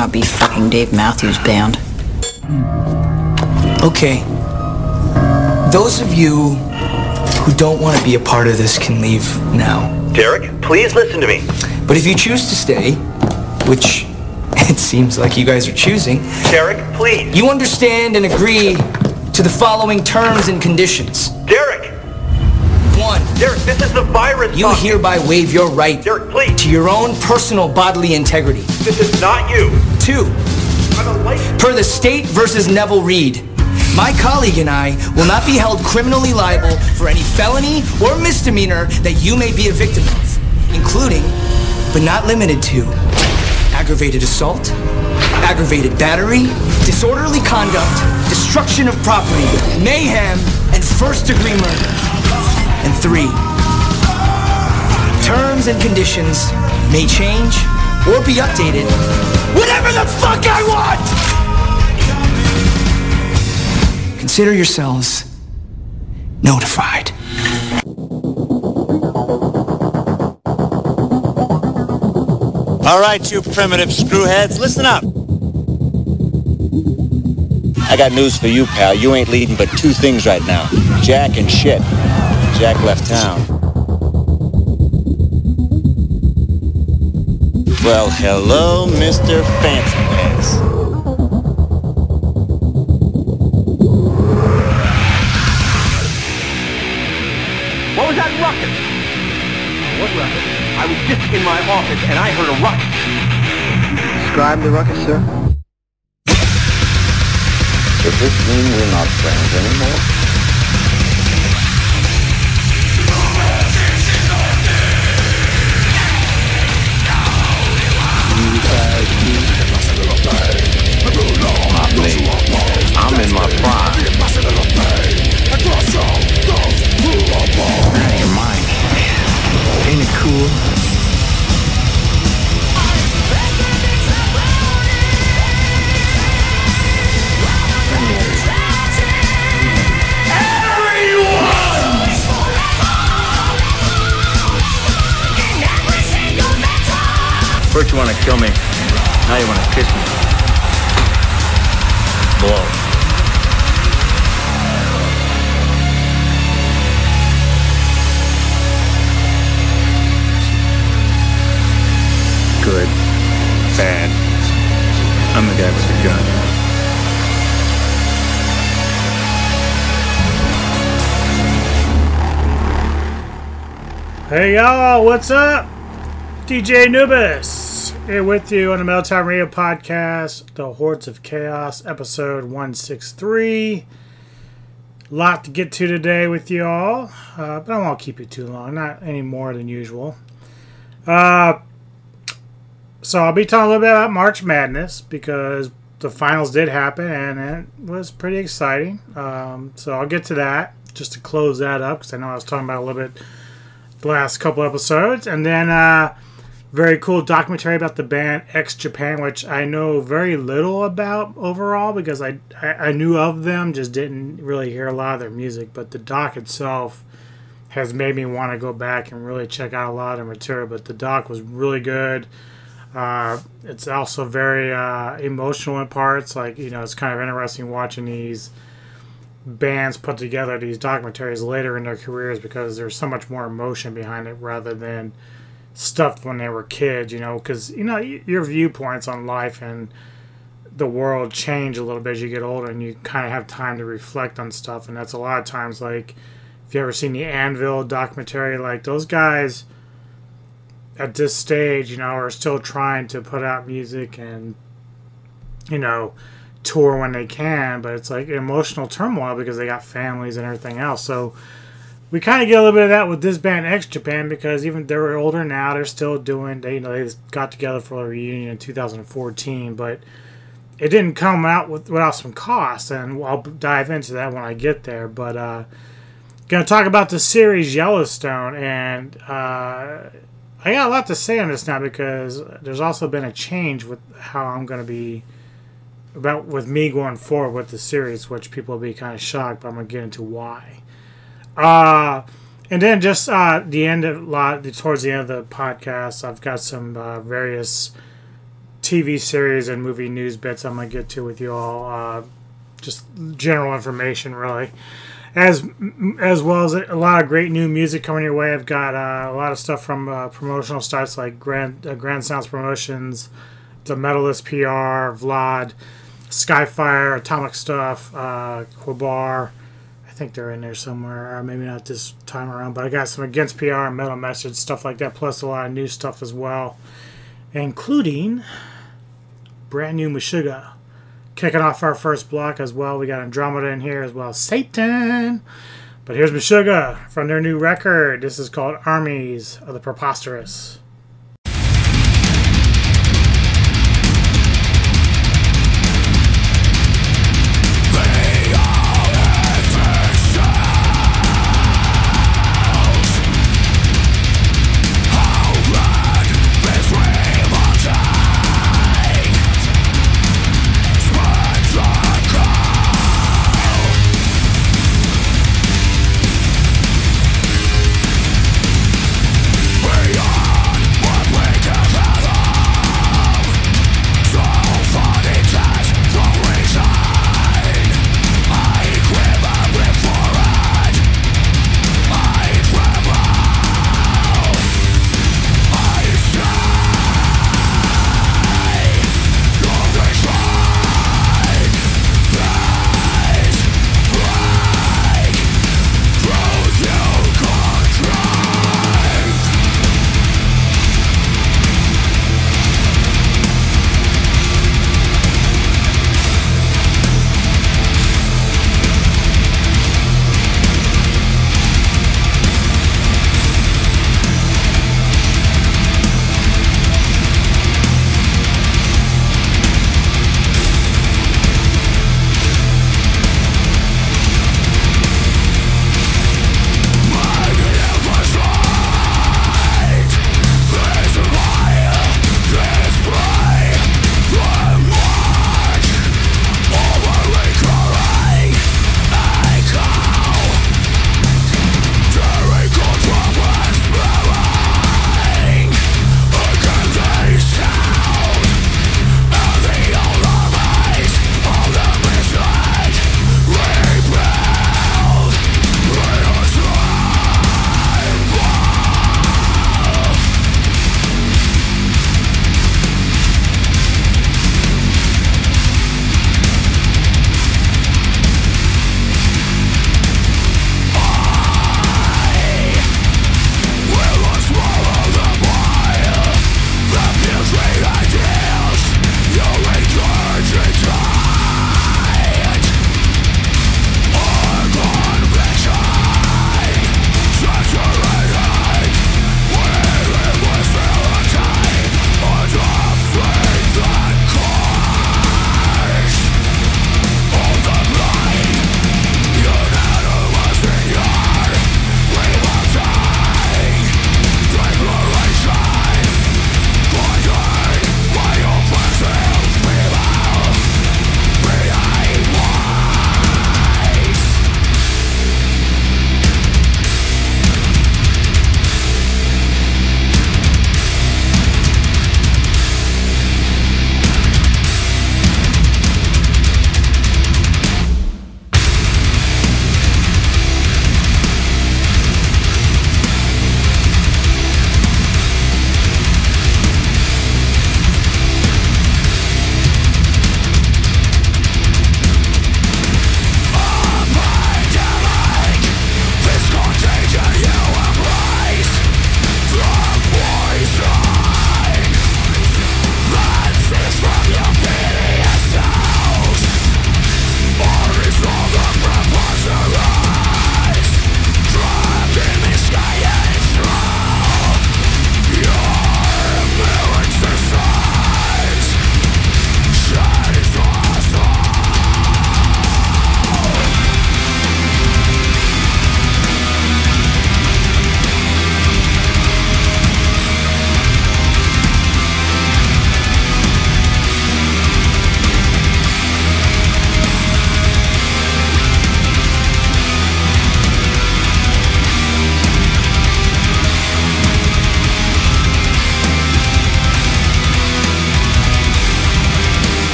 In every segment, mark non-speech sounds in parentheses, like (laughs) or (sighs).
not be fucking Dave Matthews Band. Okay. Those of you who don't want to be a part of this can leave now. Derek, please listen to me. But if you choose to stay, which (laughs) it seems like you guys are choosing, Derek, please. you understand and agree to the following terms and conditions. Derek! One, Derek, this is the virus you talking. hereby waive your right Derek, please. to your own personal bodily integrity. This is not you. Two, I'm a licensed... Per the state versus Neville Reed, my colleague and I will not be held criminally liable for any felony or misdemeanor that you may be a victim of, including, but not limited to, aggravated assault, aggravated battery, disorderly conduct, destruction of property, mayhem, and first degree murder. And three, terms and conditions may change or be updated whatever the fuck I want! Consider yourselves notified. All right, you primitive screwheads, listen up. I got news for you, pal. You ain't leading but two things right now. Jack and shit. Jack left town. Well, hello, Mr. Fancy Pants. What was that ruckus? What ruckus? I was just in my office and I heard a ruckus. Describe the ruckus, sir. Does this mean we're not friends anymore? I'm in my prime. Out of your mind. Ain't it cool? First you want to kill me, now you want to kiss me. Blow. Good. Bad. I'm the guy with the gun. Hey y'all, what's up? DJ Anubis here with you on the Meltdown Radio podcast, The Hordes of Chaos, episode 163. Lot to get to today with y'all, uh, but I won't keep you too long, not any more than usual. Uh, so I'll be talking a little bit about March Madness because the finals did happen and it was pretty exciting. Um, so I'll get to that just to close that up because I know I was talking about a little bit the last couple episodes, and then uh, very cool documentary about the band X Japan, which I know very little about overall because I, I knew of them, just didn't really hear a lot of their music. But the doc itself has made me want to go back and really check out a lot of their material. But the doc was really good. Uh, it's also very uh, emotional in parts. Like you know, it's kind of interesting watching these bands put together these documentaries later in their careers because there's so much more emotion behind it rather than stuff when they were kids, you know, because, you know, your viewpoints on life and the world change a little bit as you get older and you kind of have time to reflect on stuff. And that's a lot of times, like, if you ever seen the Anvil documentary, like, those guys at this stage, you know, are still trying to put out music and, you know, tour when they can, but it's like emotional turmoil because they got families and everything else. So we kind of get a little bit of that with this band X Japan because even they're older now, they're still doing. They you know they got together for a reunion in 2014, but it didn't come out with, without some costs, and I'll dive into that when I get there. But uh, gonna talk about the series Yellowstone, and uh, I got a lot to say on this now because there's also been a change with how I'm gonna be about with me going forward with the series, which people will be kind of shocked, but I'm gonna get into why. Uh and then just uh the end of lot towards the end of the podcast, I've got some uh, various TV series and movie news bits I'm gonna get to with you all. Uh, just general information, really, as as well as a lot of great new music coming your way. I've got uh, a lot of stuff from uh, promotional starts like Grand uh, Grand Sounds Promotions, the Metallist PR, Vlad, Skyfire, Atomic Stuff, Qabar. Think they're in there somewhere, or maybe not this time around. But I got some Against PR and Metal Message stuff like that, plus a lot of new stuff as well, including brand new Meshuggah. Kicking off our first block as well. We got Andromida in here as well Satan. But here's Meshuggah from their new record. This is called Armies of the Preposterous.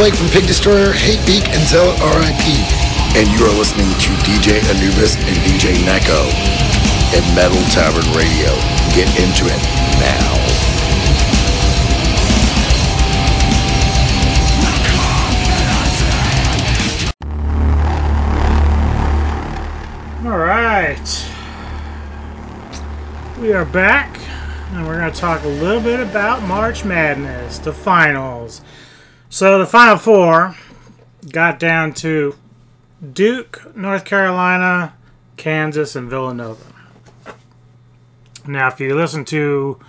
Blake from Pig Destroyer, Hatebeak, and Zealot RIP. And you are listening to DJ Anubis and DJ Neko at Metal Tavern Radio. Get into it now. All right. We are back, and we're going to talk a little bit about March Madness, the finals. So, the Final Four got down to Duke, North Carolina, Kansas, and Villanova. Now, if you listen to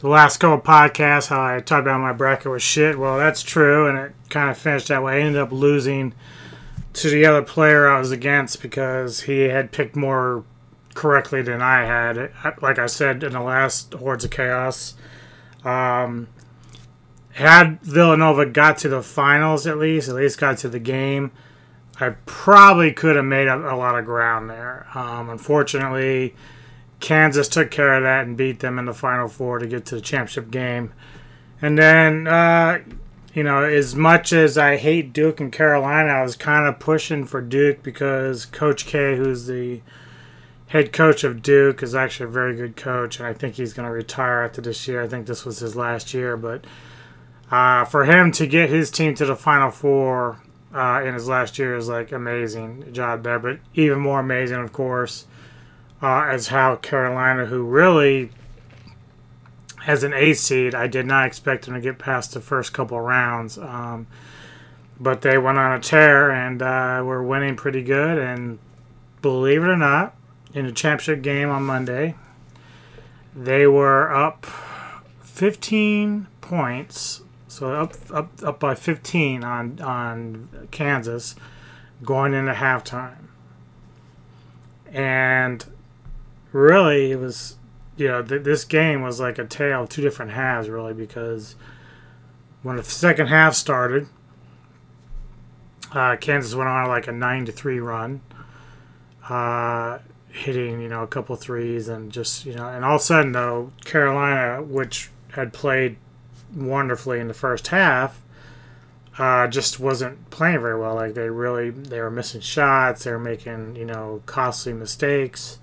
the last couple podcasts, how I talked about my bracket was shit, well, that's true, and it kind of finished that way. I ended up losing to the other player I was against because he had picked more correctly than I had. Like I said in the last Hordes of Chaos, um, had Villanova got to the finals at least, at least got to the game, I probably could have made up a lot of ground there. Um, unfortunately, Kansas took care of that and beat them in the Final Four to get to the championship game. And then, uh, you know, as much as I hate Duke and Carolina, I was kind of pushing for Duke because Coach K, who's the head coach of Duke, is actually a very good coach, and I think he's going to retire after this year. I think this was his last year, but uh, for him to get his team to the Final Four uh, in his last year is like amazing job there. But even more amazing, of course, uh, as how Carolina, who really as an eighth seed, I did not expect them to get past the first couple rounds. Um, but they went on a tear and uh, were winning pretty good. And believe it or not, in the championship game on Monday, they were up 15 points, so up up up by 15 on on Kansas, going into halftime. And really, it was you know, th- this game was like a tale of two different halves, really, because when the second half started, uh, Kansas went on like a nine to three run, uh, hitting you know a couple threes and just you know, and all of a sudden though Carolina, which had played wonderfully in the first half, uh, just wasn't playing very well. Like they really they were missing shots, they were making you know costly mistakes,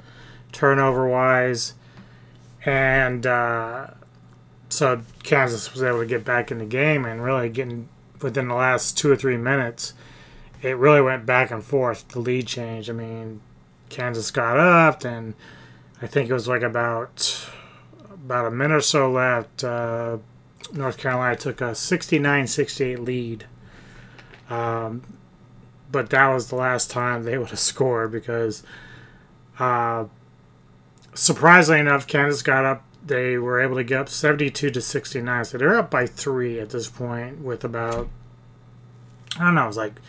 turnover wise and uh, so Kansas was able to get back in the game and really getting within the last two or three minutes, it really went back and forth. The lead change. I mean, Kansas got up, and I think it was like about about a minute or so left. Uh, North Carolina took a 69-68 lead. Um, but that was the last time they (laughs) would have scored because uh, surprisingly enough, Kansas got up. They were able to get up 72 to 69. So they're up by three at this point with about, I don't know, it was like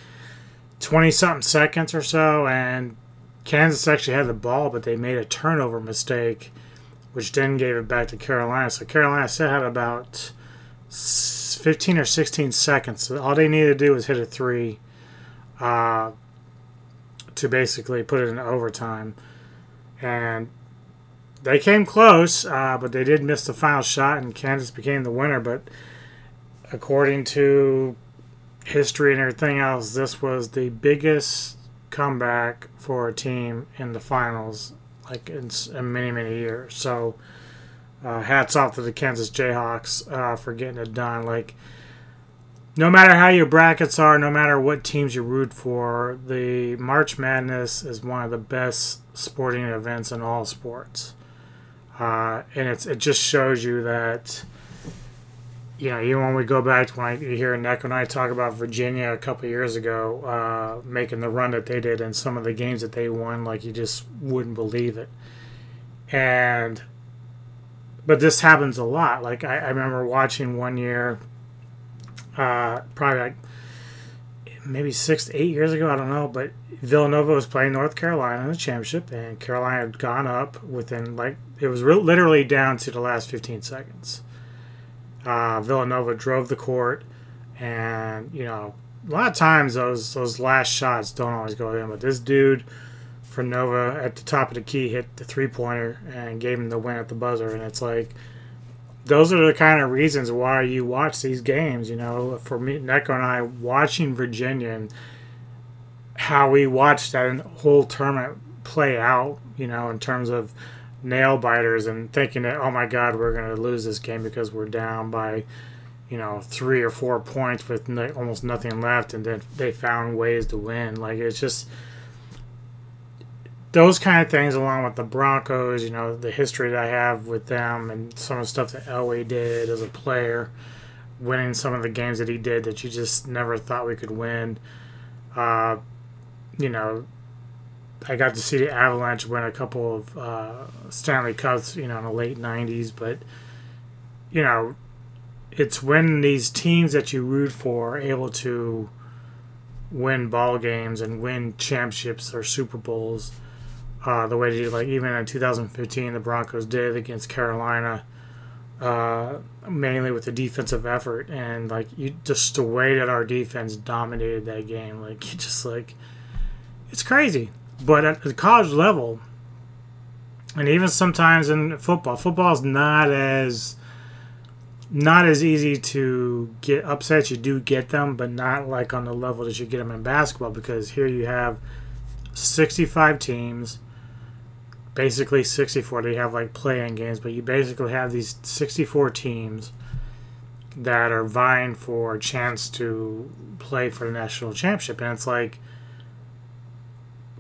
20 something seconds or so. And Kansas actually had the ball, but they made a turnover mistake, which then gave it back to Carolina. So Carolina still had about 15 or 16 seconds. All they needed to do was hit a three uh, to basically put it in overtime. And they came close, uh, but they did miss the final shot, and Kansas became the winner. But according to history and everything else, this was the biggest comeback for a team in the finals, like in, in many many years. So, uh, hats off to the Kansas Jayhawks uh, for getting it done. Like, no matter how your brackets are, no matter what teams you root for, the March Madness is one of the best sporting events in all sports. Uh, and it's it just shows you that you know even when we go back to when I you hear Nick and I talk about Virginia a couple years ago uh, making the run that they did and some of the games that they won like you just wouldn't believe it and but this happens a lot like I, I remember watching one year uh, probably like maybe six to eight years ago I don't know but Villanova was playing North Carolina in the championship and Carolina had gone up within like it was re- literally down to the last 15 seconds. Uh, Villanova drove the court, and you know a lot of times those those last shots don't always go in, but this dude for Nova at the top of the key hit the three pointer and gave him the win at the buzzer, and it's like those are the kind of reasons why you watch these games. You know, for me, Neko and I watching Virginia and how we watched that whole tournament play out. You know, in terms of nail biters and thinking that oh my god we're going to lose this game because we're down by you know three or four points with almost nothing left and then they found ways to win like it's just those kind of things along with the broncos you know the history that i have with them and some of the stuff that elway did as a player winning some of the games that he did that you just never thought we could win uh, you know I got to see the Avalanche win a couple of uh, Stanley Cups, you know, in the late '90s. But you know, it's when these teams that you root for are able to win ball games and win championships or Super Bowls, uh, the way they like even in 2015 the Broncos did against Carolina, uh, mainly with the defensive effort and like you just the way that our defense dominated that game, like (laughs) you just like it's crazy. But at the college level, and even sometimes in football, football is not as not as easy to get upsets. You do get them, but not like on the level that you get them in basketball because here you have 65 teams, basically 64. They have like playing games, but you basically have these 64 teams that are vying for a chance to play for the national championship. And it's like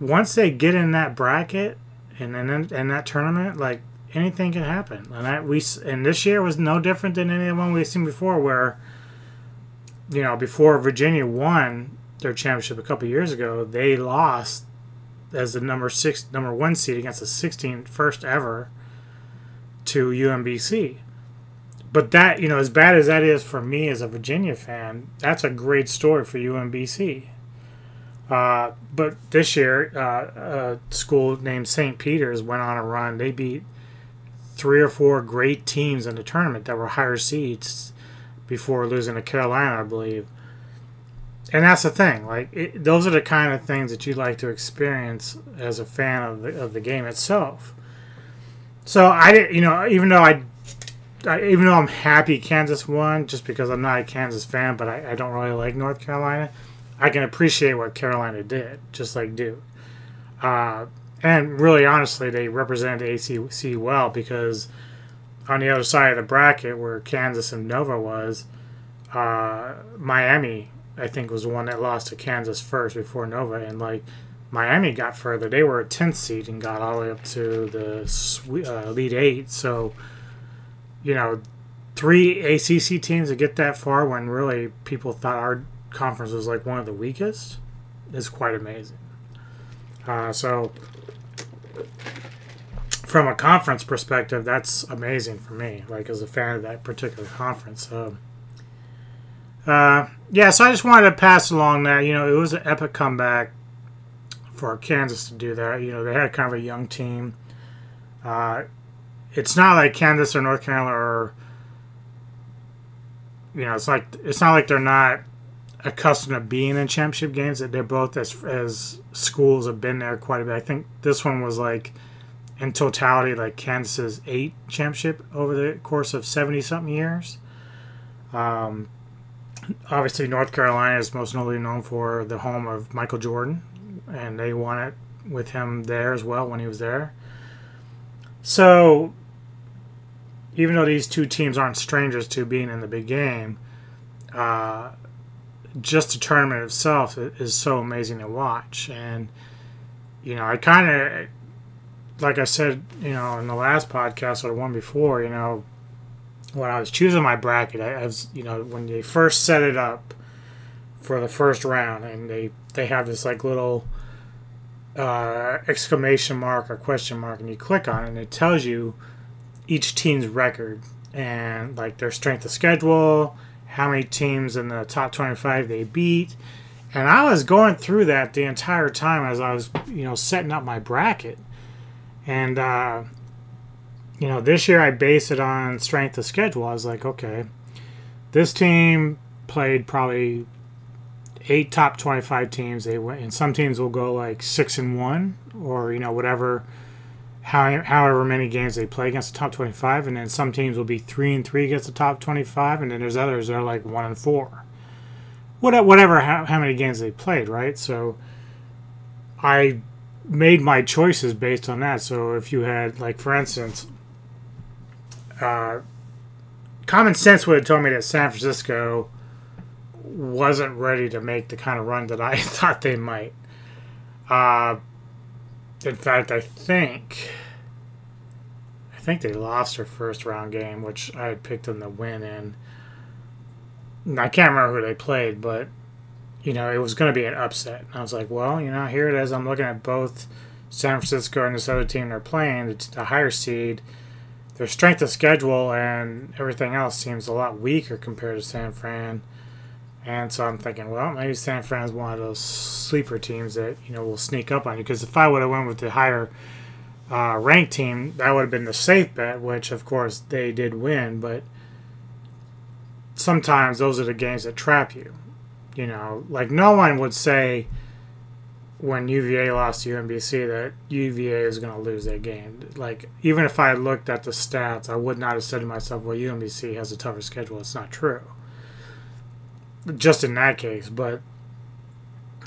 once they get in that bracket and in, in that tournament, like anything can happen. And that we and this year was no different than any one we've seen before, where you know before Virginia won their championship a couple years ago, they lost as the number six, number one seed against the 16th first ever to UMBC. But that you know, as bad as that is for me as a Virginia fan, that's a great story for UMBC. Uh, but this year, uh, a school named St. Peter's went on a run. They beat three or four great teams in the tournament that were higher seeds before losing to Carolina, I believe. And that's the thing. Like it, those are the kind of things that you like to experience as a fan of the of the game itself. So I did, you know, even though I, I, even though I'm happy Kansas won, just because I'm not a Kansas fan, but I, I don't really like North Carolina. I can appreciate what Carolina did, just like Duke. Uh, and really, honestly, they represented ACC well because on the other side of the bracket, where Kansas and Nova was, uh, Miami, I think, was the one that lost to Kansas first before Nova, and like Miami got further. They were a 10th seed and got all the way up to the uh, Elite Eight. So, you know, three ACC teams to get that far when really people thought our conference was like one of the weakest is quite amazing. Uh, so, from a conference perspective, that's amazing for me. Like as a fan of that particular conference. So, uh, yeah. So I just wanted to pass along that. You know, it was an epic comeback for Kansas to do that. You know, they had kind of a young team. Uh, it's not like Kansas or North Carolina are. You know, it's like it's not like they're not accustomed to being in championship games. That they're both as as schools have been there quite a bit. I think this one was like in totality like Kansas's eight championship over the course of seventy something years. Um, obviously, North Carolina is most notably known for the home of Michael Jordan, and they won it with him there as well when he was there. So, even though these two teams aren't strangers to being in the big game, uh, just the tournament itself is so amazing to watch. And, you know, I kind of, like I said, you know, in the last podcast or the one before, you know, when I was choosing my bracket, I, I was, you know, when they first set it up for the first round and they, they have this like little uh, exclamation mark or question mark and you click on it and it tells you each team's record and like their strength of schedule how many teams in the top 25 they beat. And I was going through that the entire time as I was, you know, setting up my bracket. And, uh, you know, this year I base it on strength of schedule. I was like, okay, this team played probably eight top 25 teams. They went, and some teams will go like six and one or, you know, whatever how, however many games they play against the top 25, and then some teams will be three and three against the top 25, and then there's others that are like one and four. What, Whatever, how, how many games they played, right? So I made my choices based on that. So if you had, like, for instance, uh, common sense would have told me that San Francisco wasn't ready to make the kind of run that I (laughs) thought they might. Uh, in fact, I think I think they lost their first round game, which I had picked them to win in. I can't remember who they played, but you know it was going to be an upset. And I was like, well, you know, here it is. I'm looking at both San Francisco and this other team they're playing, it's the higher seed. Their strength of schedule and everything else seems a lot weaker compared to San Fran. And so I'm thinking, well, maybe San Fran's one of those sleeper teams that you know will sneak up on you. Because if I would have went with the higher uh, ranked team, that would have been the safe bet, which of course they did win. But sometimes those are the games that trap you. You know, like no one would say when UVA lost to UMBC that UVA is going to lose that game. Like even if I had looked at the stats, I would not have said to myself, "Well, UMBC has a tougher schedule." It's not true just in that case, but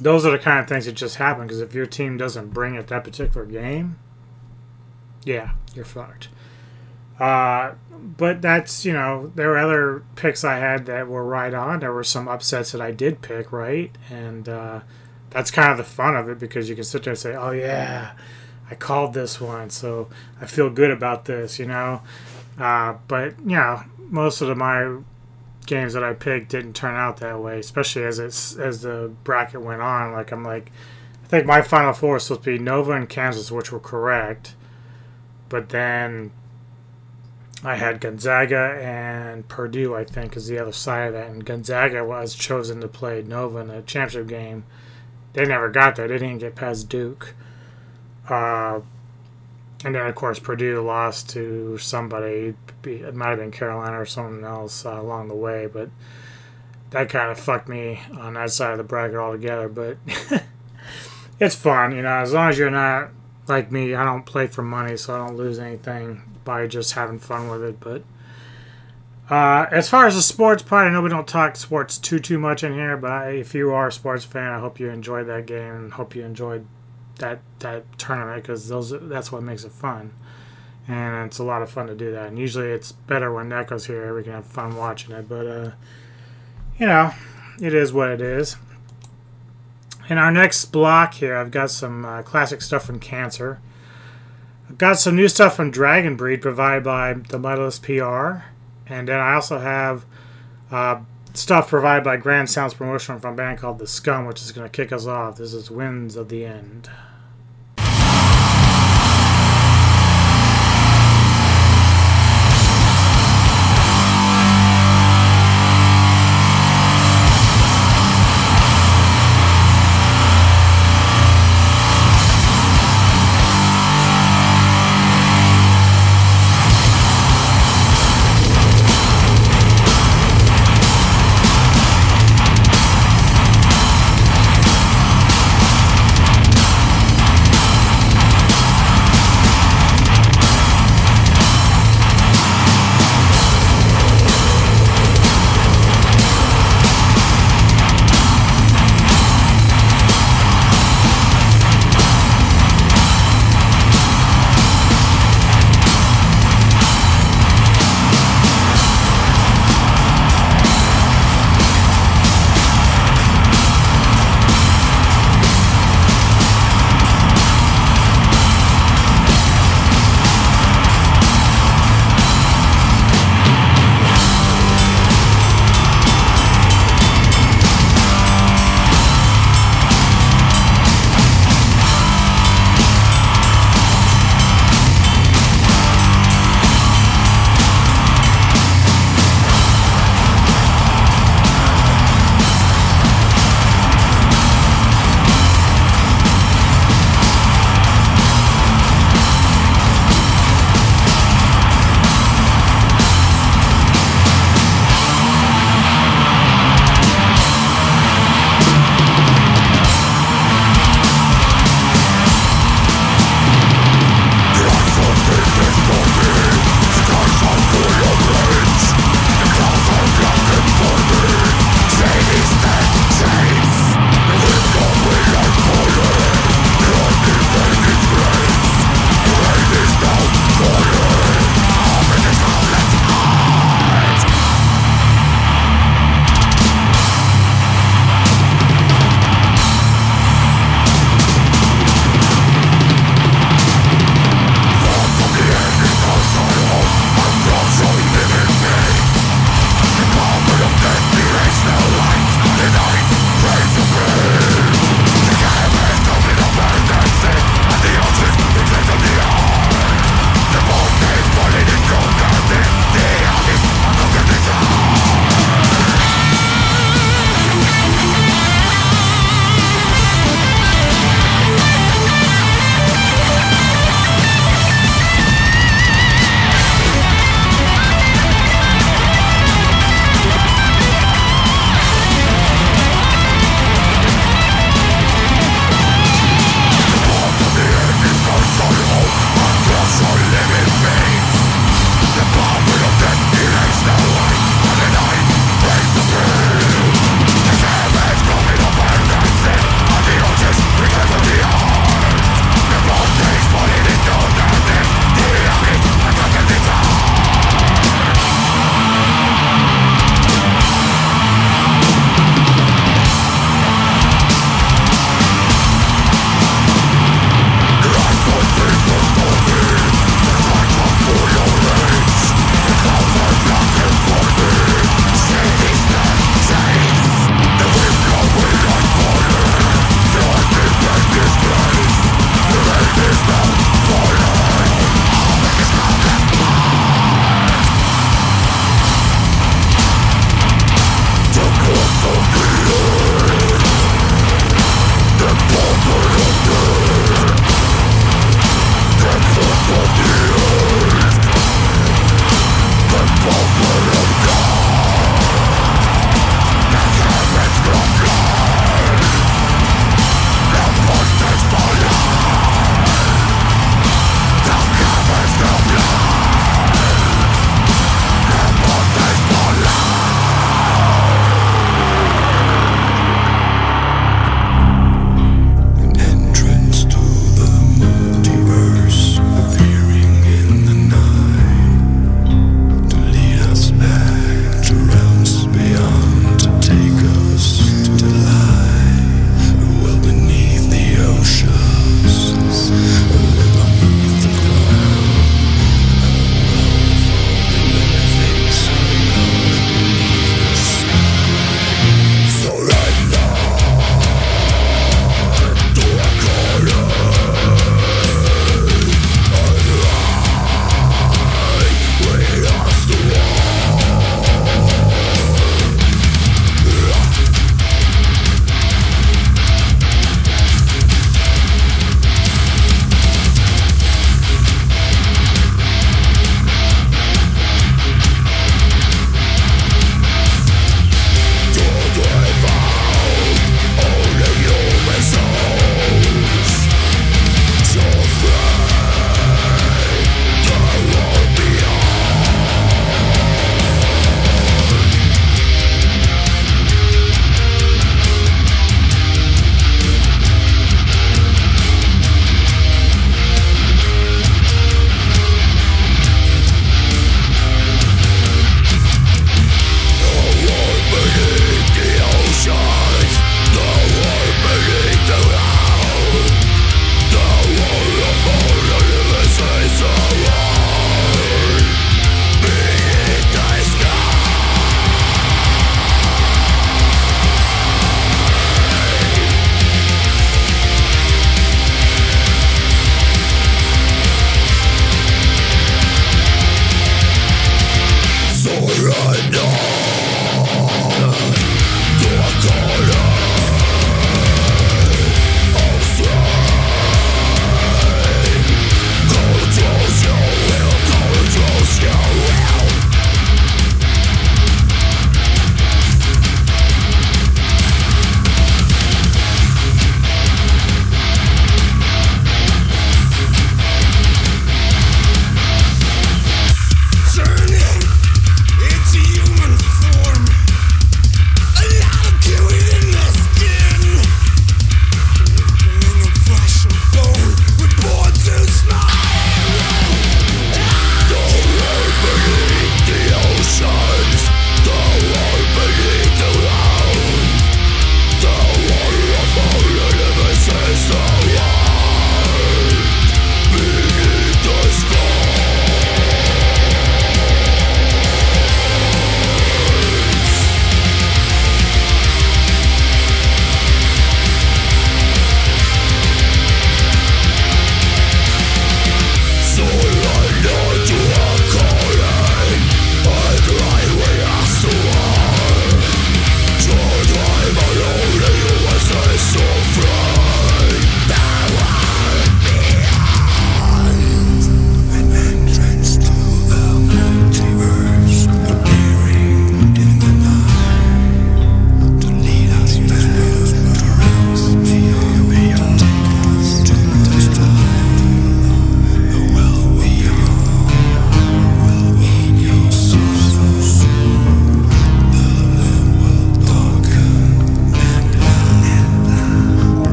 those are the kind of things that just happen because if your team doesn't bring it that particular game, yeah, you're fucked. Uh, but that's you know there were other picks I had that were right on. There were some upsets that I did pick right, and uh, that's kind of the fun of it because you can sit there and say, "Oh yeah, I called this one, so I feel good about this," you know. Uh, but you know, most of the, my games that I picked didn't turn out that way, especially as it's as the bracket went on. Like I'm like, I think my final four was supposed to be Nova and Kansas, which were correct, but then I had Gonzaga and Purdue. I think is the other side of that, and Gonzaga was chosen to play Nova in the championship game. They never got there. They didn't get past Duke. Uh, and then, of course, Purdue lost to somebody. It might have been Carolina or someone else uh, along the way, but that kind of fucked me on that side of the bracket altogether. But (laughs) it's fun, you know, as long as you're not like me. I don't play for money, so I don't lose anything by just having fun with it. But uh, as far as the sports part, I know we don't talk sports too too much in here, but I, if you are a sports fan, I hope you enjoyed that game and hope you enjoyed that that tournament because those that's what makes it fun, and it's a lot of fun to do that. And usually it's better when Neko's here; we can have fun watching it. But uh, you know, it is what it is. In our next block here, I've got some uh, classic stuff from Cancer. I've got some new stuff from Dragonbreed provided by the Metallist PR, and then I also have. Uh, stuff provided by Grand Sounds Promotion from a band called The Scum, which is going to kick us off. This is Winds of the End.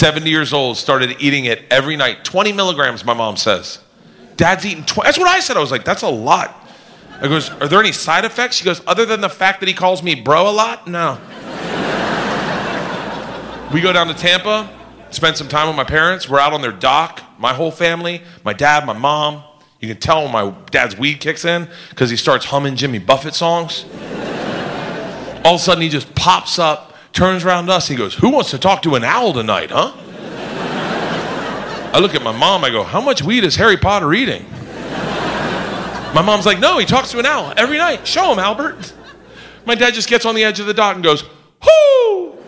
70 years old, started eating it every night. 20 milligrams, my mom says. Dad's eating 20. That's what I said. I was like, that's a lot. I goes, are there any side effects? She goes, other than the fact that he calls me bro a lot? No. we go down to Tampa, spend some time with my parents. We're out on their dock, my whole family, my dad, my mom. You can tell when my dad's weed kicks in because he starts humming Jimmy Buffett songs. All of a sudden, he just pops up, turns around us, he goes, Who wants to talk to an owl tonight, huh? I look at my mom, I go, How much weed is Harry Potter eating? My mom's like, No, he talks to an owl every night. Show him, Albert. My dad just gets on the edge of the dock and goes, Hoo!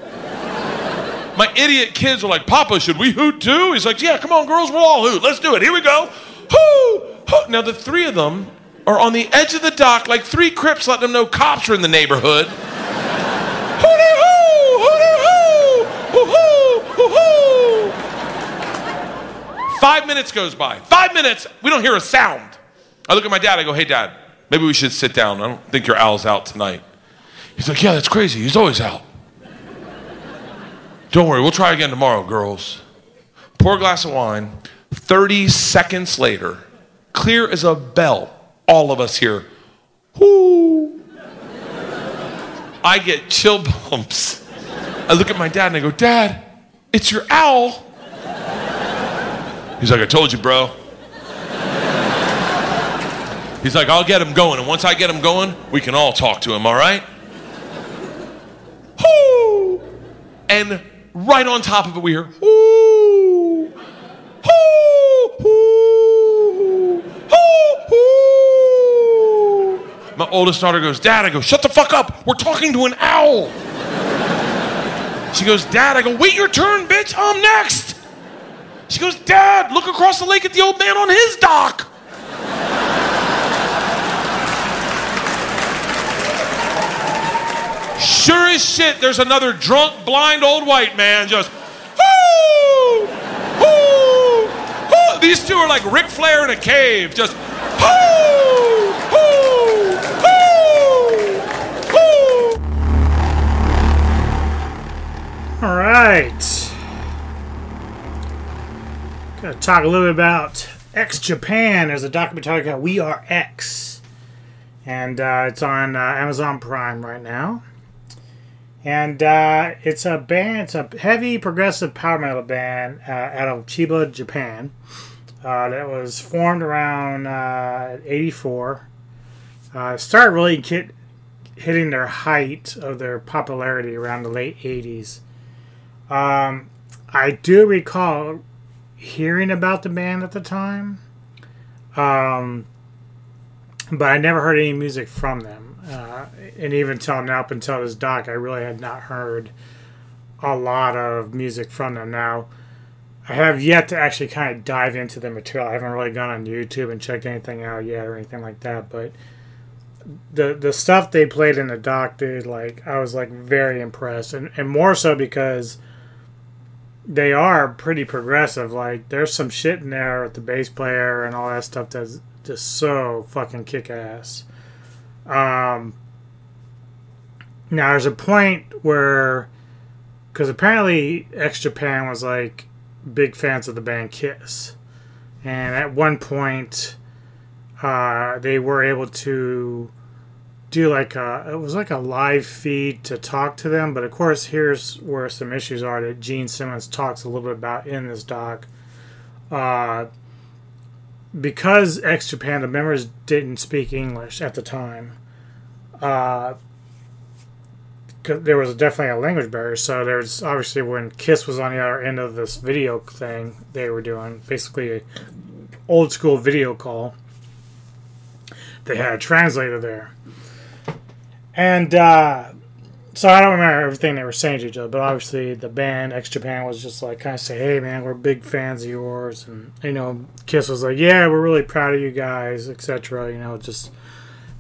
My idiot kids are like, Papa, should we hoot too? He's like, Yeah, come on, girls, we'll all hoot. Let's do it. Here we go. Hoo! Hoo! Now, the three of them are on the edge of the dock like three crips letting them know cops are in the neighborhood. Hooty hoo! Hooty hoo! Hoo hoo! Hoo hoo! Five minutes goes by. Five minutes, we don't hear a sound. I look at my dad, I go, Hey, dad, maybe we should sit down. I don't think your owl's out tonight. He's like, Yeah, that's crazy. He's always out. Don't worry, we'll try again tomorrow, girls. Pour a glass of wine. 30 seconds later, clear as a bell, all of us hear, whoo. I get chill bumps. I look at my dad and I go, Dad, it's your owl. He's like, I told you, bro. He's like, I'll get him going. And once I get him going, we can all talk to him, all right? Whoo! And right on top of it, we hear! Hoo! Hoo! Hoo! Hoo! My oldest daughter goes, Dad, I go, shut the fuck up. We're talking to an owl. She goes, Dad, I go, wait your turn, bitch. I'm next. She goes, Dad, look across the lake at the old man on his dock. Sure as shit, there's another drunk, blind old white man just, whoo, whoo, whoo. These two are like Ric Flair in a cave, just, whoo, whoo, All right. Gonna talk a little bit about X Japan. There's a documentary called We Are X, and uh, it's on uh, Amazon Prime right now. And uh, it's a band, it's a heavy progressive power metal band uh, out of Chiba, Japan. Uh, that was formed around uh, 84. Uh, started really get, hitting their height of their popularity around the late 80s. Um, I do recall hearing about the band at the time, um, but I never heard any music from them. Uh, and even until now, up until this doc, I really had not heard a lot of music from them. Now, I have yet to actually kind of dive into the material. I haven't really gone on YouTube and checked anything out yet or anything like that. But the the stuff they played in the doc, dude, like I was like very impressed, and and more so because they are pretty progressive. Like there's some shit in there with the bass player and all that stuff that's just so fucking kick ass. Um, now there's a point where, because apparently X Japan was like big fans of the band Kiss, and at one point, uh, they were able to do like a it was like a live feed to talk to them. But of course, here's where some issues are that Gene Simmons talks a little bit about in this doc. Uh, because X Japan, the members didn't speak English at the time. Uh, there was definitely a language barrier. So there's obviously when Kiss was on the other end of this video thing they were doing, basically a old school video call. They had a translator there, and uh, so I don't remember everything they were saying to each other, but obviously the band X Japan was just like kind of say, "Hey man, we're big fans of yours," and you know, Kiss was like, "Yeah, we're really proud of you guys," etc. You know, just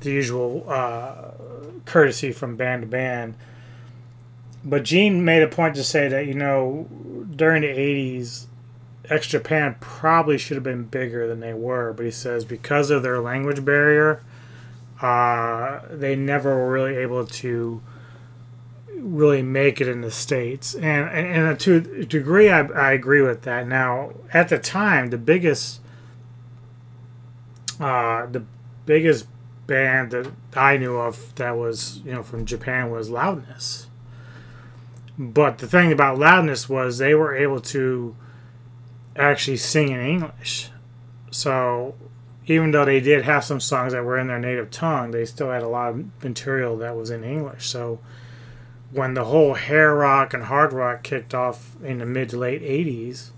the usual uh, courtesy from band to band. But Gene made a point to say that you know during the '80s, X Japan probably should have been bigger than they were, but he says because of their language barrier, uh, they never were really able to really make it in the states, and and, and to a degree, I, I agree with that. Now, at the time, the biggest, uh, the biggest band that I knew of that was you know from Japan was Loudness. But the thing about Loudness was they were able to actually sing in English. So even though they did have some songs that were in their native tongue, they still had a lot of material that was in English. So when the whole hair rock and hard rock kicked off in the mid to late 80s,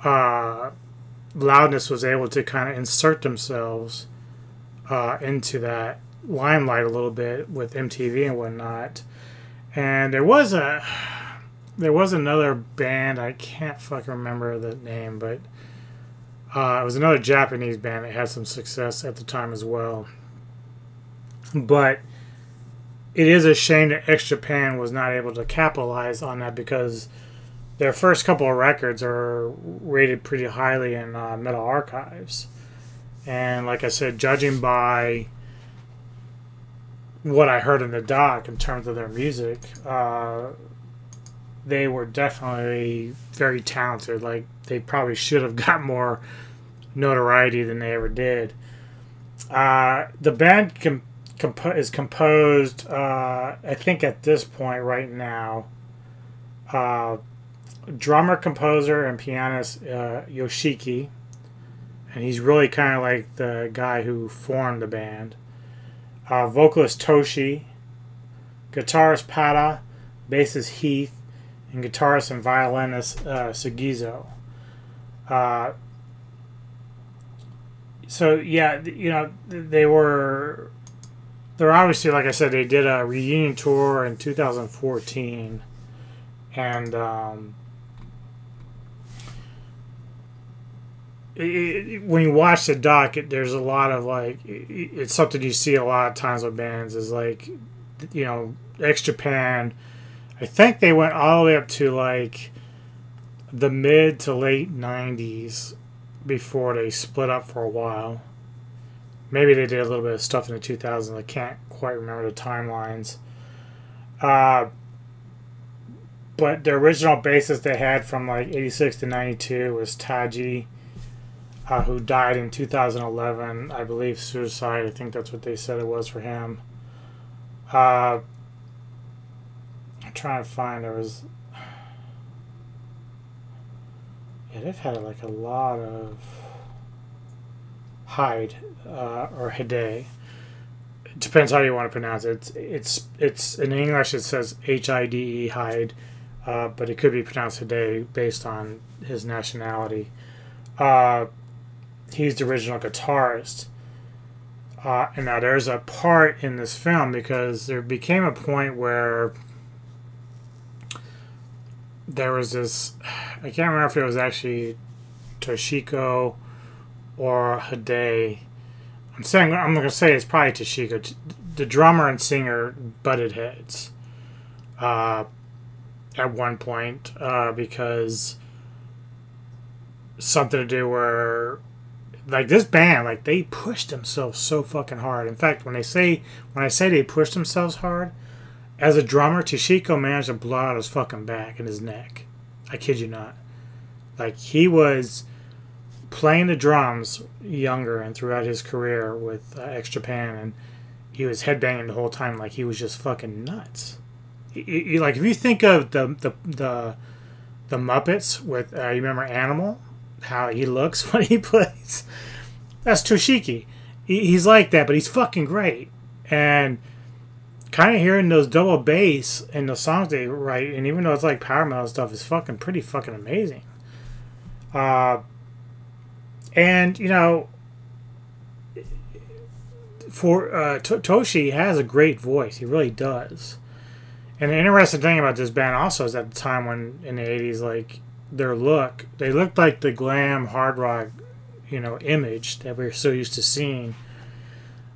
uh, Loudness was able to kind of insert themselves uh, into that limelight a little bit with MTV and whatnot. And there was a (sighs) there was another band I can't fucking remember the name, but uh, it was another Japanese band that had some success at the time as well. But it is a shame that X Japan was not able to capitalize on that because their first couple of records are rated pretty highly in uh, Metal Archives. And like I said, judging by what I heard in the doc in terms of their music, uh, they were definitely very talented. Like they probably should have got more notoriety than they ever did. Uh, the band com- compo- is composed, uh, I think, at this point right now. Uh, drummer, composer, and pianist uh, Yoshiki, and he's really kind of like the guy who formed the band. Uh, vocalist Toshi, guitarist Pata, bassist Heath, and guitarist and violinist uh, Sugizo. So yeah, you know they were they're obviously like I said they did a reunion tour in 2014, and um, it, it, when you watch the doc, it, there's a lot of like it's something you see a lot of times with bands is like you know X Japan. I think they went all the way up to like the mid to late 90s before they split up for a while. Maybe they did a little bit of stuff in the 2000s. I can't quite remember the timelines. Uh, but the original bassist they had from like 86 to 92 was Taiji, uh, who died in 2011. I believe suicide. I think that's what they said it was for him. Uh, I'm trying to find there was Yeah, they've had like a lot of Hyde uh, or Hide. It depends how you want to pronounce it. It's it's, it's in English it says H I D E Hyde, uh, but it could be pronounced Hide based on his nationality. Uh, he's the original guitarist. Uh, and now there's a part in this film because there became a point where there was this I can't remember if it was actually Toshiko or Hide. I'm saying I'm to say it's probably Toshiko. The drummer and singer butted heads uh, at one point uh, because something to do where like this band like they pushed themselves so fucking hard. In fact, when they say when I say they pushed themselves hard, as a drummer, Toshiko managed to blow out his fucking back and his neck. I kid you not. Like he was playing the drums younger and throughout his career with uh, X Japan, and he was headbanging the whole time like he was just fucking nuts. Like if you think of the the the, the Muppets with uh, you remember Animal, how he looks (laughs) when he plays. That's Toshiki. He, he's like that, but he's fucking great. And kind of hearing those double bass and the songs they write, and even though it's like power metal stuff, is fucking pretty fucking amazing. Uh, and you know, for uh, Toshi has a great voice. He really does. And the interesting thing about this band also is at the time when in the '80s, like their look, they looked like the glam hard rock, you know, image that we we're so used to seeing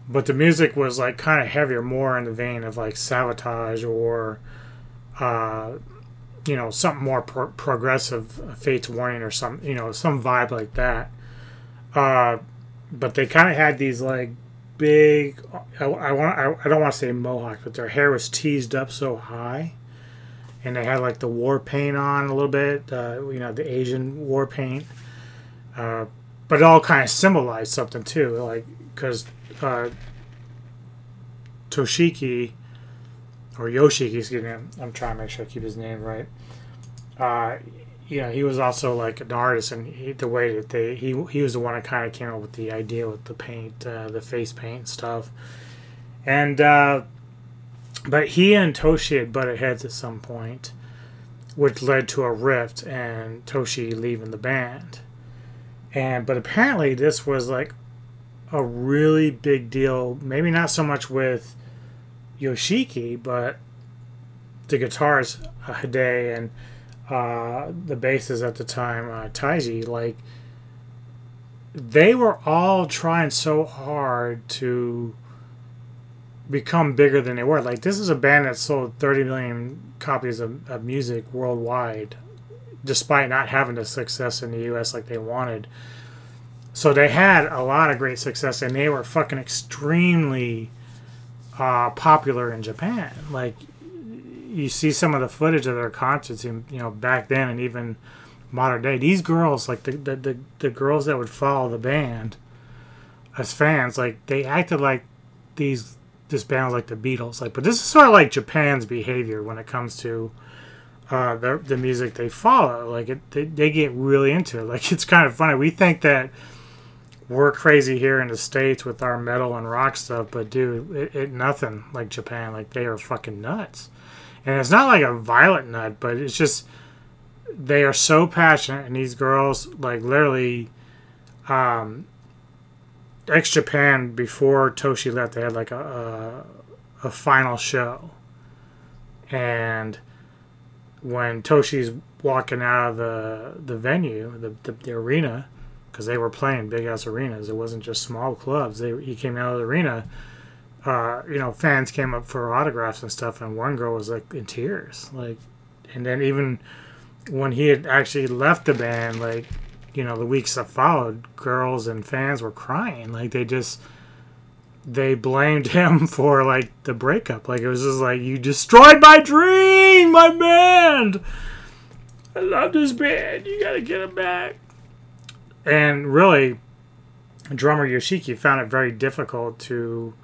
but the music was like kind of heavier, more in the vein of like Savatage or, uh, you know, something more pro- progressive, Fates Warning or some, you know, some vibe like that. Uh, but they kind of had these like big. I, I want. I, I don't want to say mohawk, but their hair was teased up so high, and they had like the war paint on a little bit, uh, you know, the Asian war paint. Uh, but it all kind of symbolized something too, like because uh, Toshiki or Yoshiki, excuse me, I'm trying to make sure I keep his name right. Uh, you know, he was also like an artist, and he, the way that they he he was the one that kind of came up with the idea with the paint, uh, the face paint stuff, and uh, but he and Toshi had butted heads at some point, which led to a rift and Toshi leaving the band, and but apparently this was like a really big deal. Maybe not so much with Yoshiki, but the guitars uh, Hide and uh, the bases at the time, uh, Taiji, like they were all trying so hard to become bigger than they were. Like this is a band that sold 30 million copies of, of music worldwide, despite not having the success in the U.S. like they wanted. So they had a lot of great success, and they were fucking extremely uh, popular in Japan. Like you see some of the footage of their concerts, in, you know, back then and even modern day. These girls, like the, the the, the girls that would follow the band as fans, like they acted like these this band was like the Beatles. Like, but this is sort of like Japan's behavior when it comes to uh, the the music they follow. Like, it, they they get really into it. Like, (laughs) it's kind of funny. We think that we're crazy here in the states with our metal and rock stuff, but dude, it, it nothing like Japan. Like, they are fucking nuts and it's not like a violent nut, but it's just they are so passionate, and these girls like literally, um, X Japan before Toshi left, they had like a, a, a final show, and when Toshi's walking out of the the venue, the the, the arena, because they were playing big ass arenas, it wasn't just small clubs. They he came out of the arena uh, you know, fans came up for autographs and stuff, and one girl was like in tears, like, and then even when he had actually left the band, like, you know, the weeks that followed, girls and fans were crying, like they just they blamed (laughs) him for like the breakup, like it was just like you destroyed my dream, my band. I love this band. You gotta get him back. And really, drummer Yoshiki found it very difficult to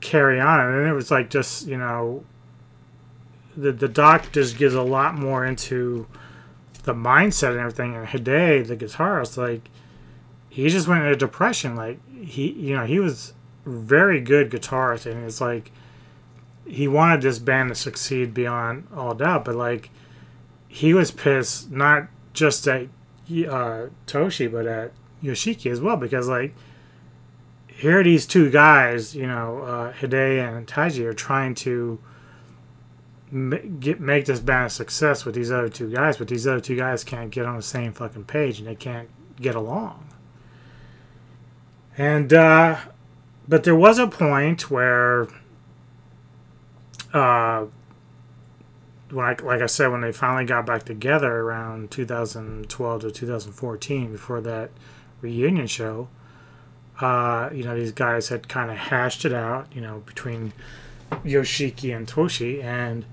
carry on. And it was like just, you know, the, the doc just gives a lot more into the mindset and everything. And Hide, the guitarist, like, he just went into depression. Like, he, you know, he was very good guitarist. And it's like, he wanted this band to succeed beyond all doubt. But, like, he was pissed not just at uh, Toshi, but at Yoshiki as well. Because, like, here these two guys, you know, uh, and Taiji, are trying to get make this band a success with these other two guys, but these other two guys can't get on the same fucking page and they can't get along. And uh, but there was a point where, uh, I, like I said, when they finally got back together around 2012 to 2014, before that reunion show uh, you know, these guys had kind of hashed it out, you know, between Yoshiki and Toshi, and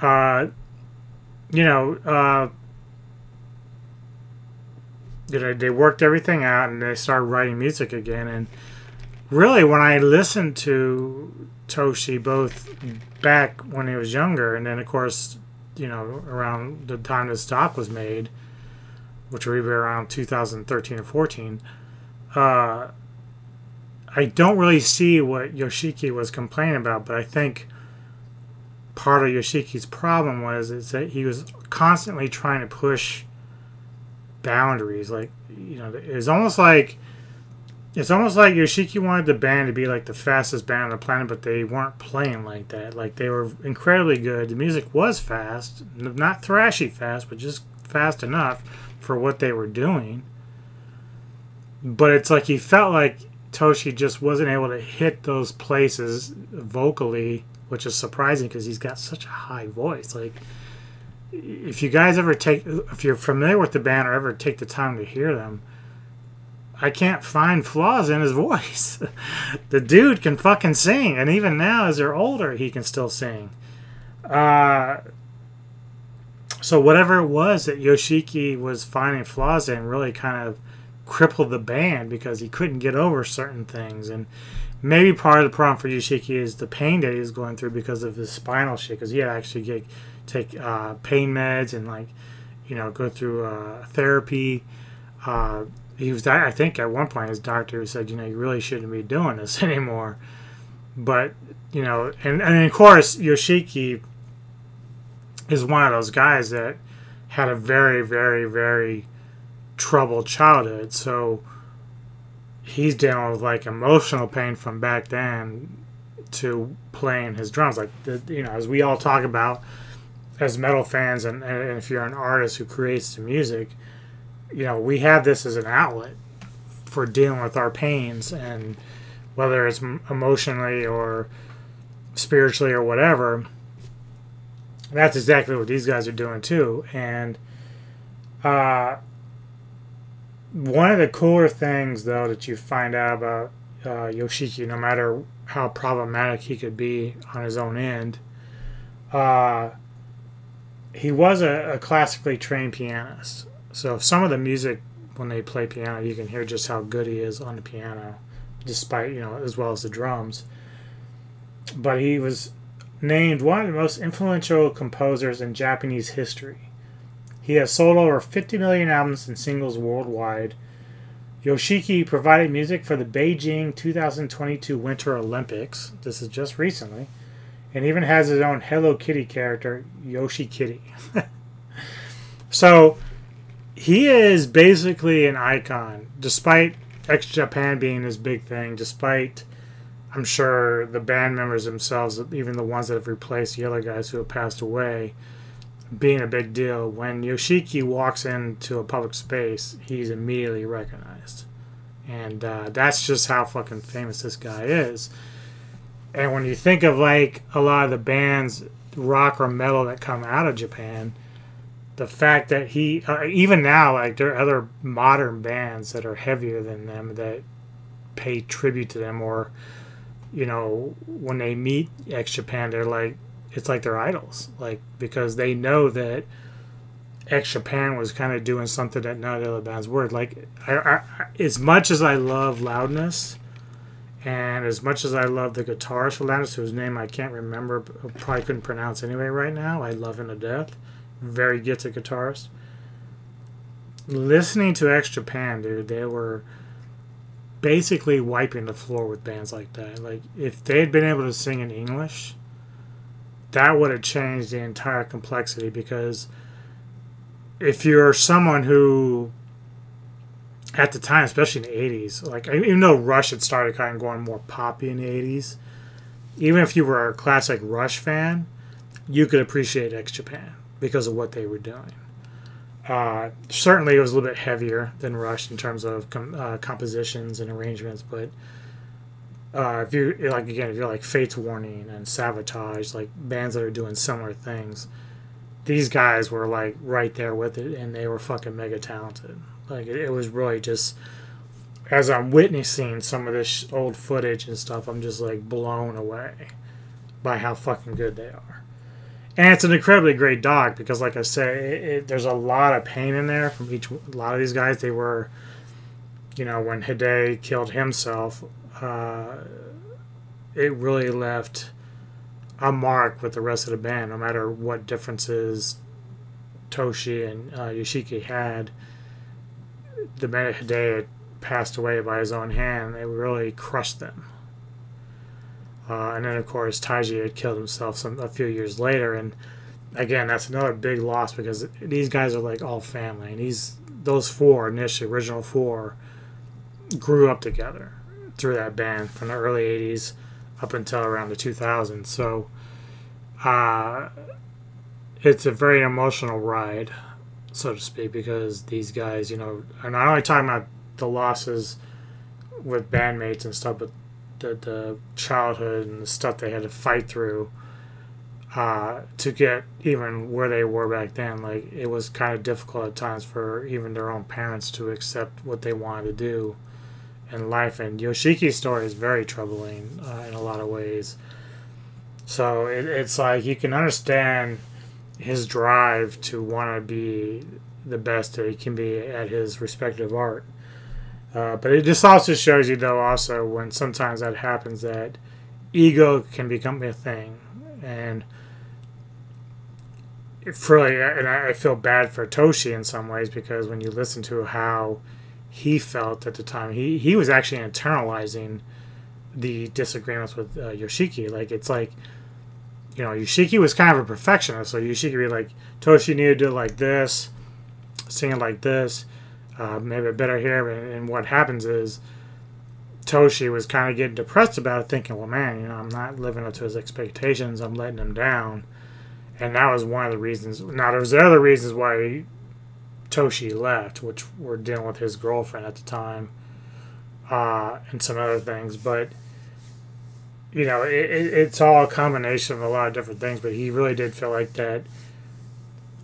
uh, you know, uh, you know, they worked everything out, and they started writing music again. And really, when I listened to Toshi, both back when he was younger, and then of course, you know, around the time this doc was made, which would be around 2013 or 14 uh, I don't really see what Yoshiki was complaining about, but I think part of Yoshiki's problem was is that he was constantly trying to push boundaries. Like you know, it was almost like it's almost like Yoshiki wanted the band to be like the fastest band on the planet, but they weren't playing like that. Like they were incredibly good. The music was fast, not thrashy fast, but just fast enough for what they were doing but it's like he felt like Toshi just wasn't able to hit those places vocally, which is surprising because he's got such a high voice. Like, if you guys ever take, if you're familiar with the band or ever take the time to hear them, I can't find flaws in his voice. (laughs) the dude can fucking sing, and even now, as they're older, he can still sing. Uh, So whatever it was that Yoshiki was finding flaws in really kind of crippled the band because he couldn't get over certain things and maybe part of the problem for Yoshiki is the pain that he was going through because of his spinal shit because he had to actually get take uh, pain meds and like you know go through uh, therapy uh, he was I think at one point his doctor said you know you really shouldn't be doing this (laughs) anymore. But you know and, and of course Yoshiki is one of those guys that had a very very very troubled childhood. So he's dealing with like emotional pain from back then to playing his drums. Like you know as we all talk about as metal fans and, and if you're an artist who creates the music you know we have this as an outlet for dealing with our pains and whether it's emotionally or spiritually or whatever that's exactly what these guys are doing too. And uh, one of the cooler things though that you find out about uh, yoshiki no matter how problematic he could be on his own end uh, he was a, a classically trained pianist so some of the music when they play piano, you can hear just how good he is on the piano, despite you know as well as the drums. But he was named one of the most influential composers in Japanese history. He has sold over 50 million albums and singles worldwide. Yoshiki provided music for the Beijing 2022 Winter Olympics. This is just recently. And even has his own Hello Kitty character, Yoshi Kitty. (laughs) so he is basically an icon, despite X Japan being his big thing, despite I'm sure the band members themselves, even the ones that have replaced the other guys who have passed away, being a big deal. When Yoshiki walks into a public space, he's immediately recognized. And uh, that's just how fucking famous this guy is. And when you think of like a lot of the bands, rock or metal that come out of Japan, the fact that he uh, even now like there are other modern bands that are heavier than them that pay tribute to them or you know when they meet X Japan they're like it's like they're idols like because they know that X Japan was kind of doing something that none of the other bands were. Like I, I, as much as I love loudness and as much as I love the guitarist for loudness whose name I can't remember probably couldn't pronounce anyway right now I love him to death very gifted guitarist. Listening to X Japan, dude, they were basically wiping the floor with bands like that. Like, if they had been able to sing in English, that would have changed the entire complexity because if you're someone who at the time, especially in the 80s, like even though Rush had started kind of going more poppy in the 80s, even if you were a classic Rush fan, you could appreciate X Japan because of what they were doing. Uh, certainly, it was a little bit heavier than Rush in terms of com- uh, compositions and arrangements, but uh, if you like again, if you're like Fates Warning and Savatage, like bands that are doing similar things, these guys were like right there with it, and they were fucking mega talented. Like it, it was really just as I'm witnessing some of this old footage and stuff, I'm just like blown away by how fucking good they are and it's an incredibly great doc because, like I said, it, it, there's a lot of pain in there from each. A lot of these guys, they were, you know, when Hide killed himself, uh, it really left a mark with the rest of the band. No matter what differences Toshi and uh, Yoshiki had, the minute Hide passed away by his own hand, it really crushed them. Uh, and then, of course, Taiji had killed himself some a few years later. And again, that's another big loss because these guys are like all family. And these those four initially, original four, grew up together through that band from the early '80s up until around the 2000s. So uh, it's a very emotional ride, so to speak, because these guys, you know, are not only talking about the losses with bandmates and stuff, but the, the childhood and the stuff they had to fight through uh, to get even where they were back then. Like it was kind of difficult at times for even their own parents to accept what they wanted to do in life. And Yoshiki's story is very troubling uh, in a lot of ways. So it, it's like you can understand his drive to want to be the best that he can be at his respective art. Uh, but it just also shows you, though, also when sometimes that happens, that ego can become a thing, and it really, and I feel bad for Toshi in some ways because when you listen to how he felt at the time, he he was actually internalizing the disagreements with uh, Yoshiki. Like it's like, you know, Yoshiki was kind of a perfectionist, so Yoshiki would be like, Toshi needed to do like this, sing it like this uh, maybe a better here. And what happens is Toshi was kind of getting depressed about it, thinking, well, man, you know, I'm not living up to his expectations. I'm letting him down. And that was one of the reasons. Now, there's other reasons why Toshi left, which were dealing with his girlfriend at the time uh, and some other things. But, you know, it, it, it's all a combination of a lot of different things. But he really did feel like that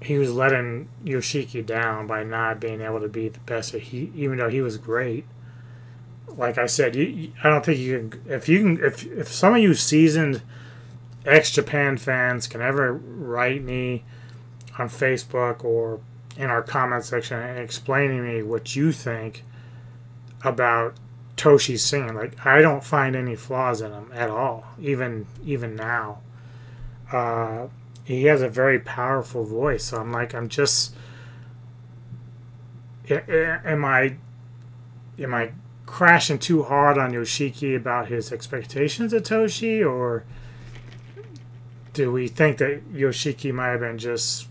he was letting Yoshiki down by not being able to be the best. He even though he was great. Like I said, you, I don't think you can. If you can, if if some of you seasoned X Japan fans can ever write me on Facebook or in our comment section and explaining me what you think about Toshi's singing. Like I don't find any flaws in him at all, even even now. Uh, he has a very powerful voice. So I'm like, I'm just, am I, am I crashing too hard on Yoshiki about his expectations of Toshi, or do we think that Yoshiki might have been just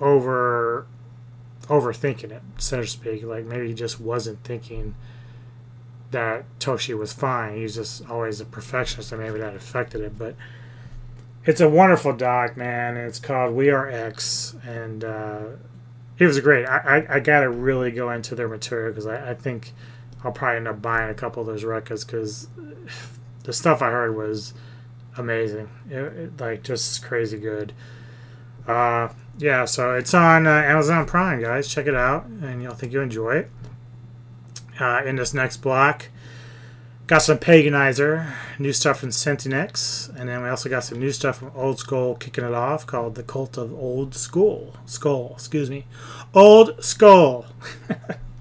over overthinking it, so to speak? Like maybe he just wasn't thinking that Toshi was fine. He's just always a perfectionist, and maybe that affected it. But it's a wonderful doc, man. It's called We Are X, and uh, it was great. I, I, I got to really go into their material because I, I think I'll probably end up buying a couple of those records because (sighs) the stuff I heard was amazing. It, it, like just crazy good. Uh, yeah, so it's on uh, Amazon Prime, guys. Check it out, and you'll think you'll enjoy it. Uh, in this next block, Got some Paganizer, new stuff from Centinex, and then we also got some new stuff from Old Skull kicking it off called The Cult of Old School. Skull, excuse me. Old Skull. (laughs)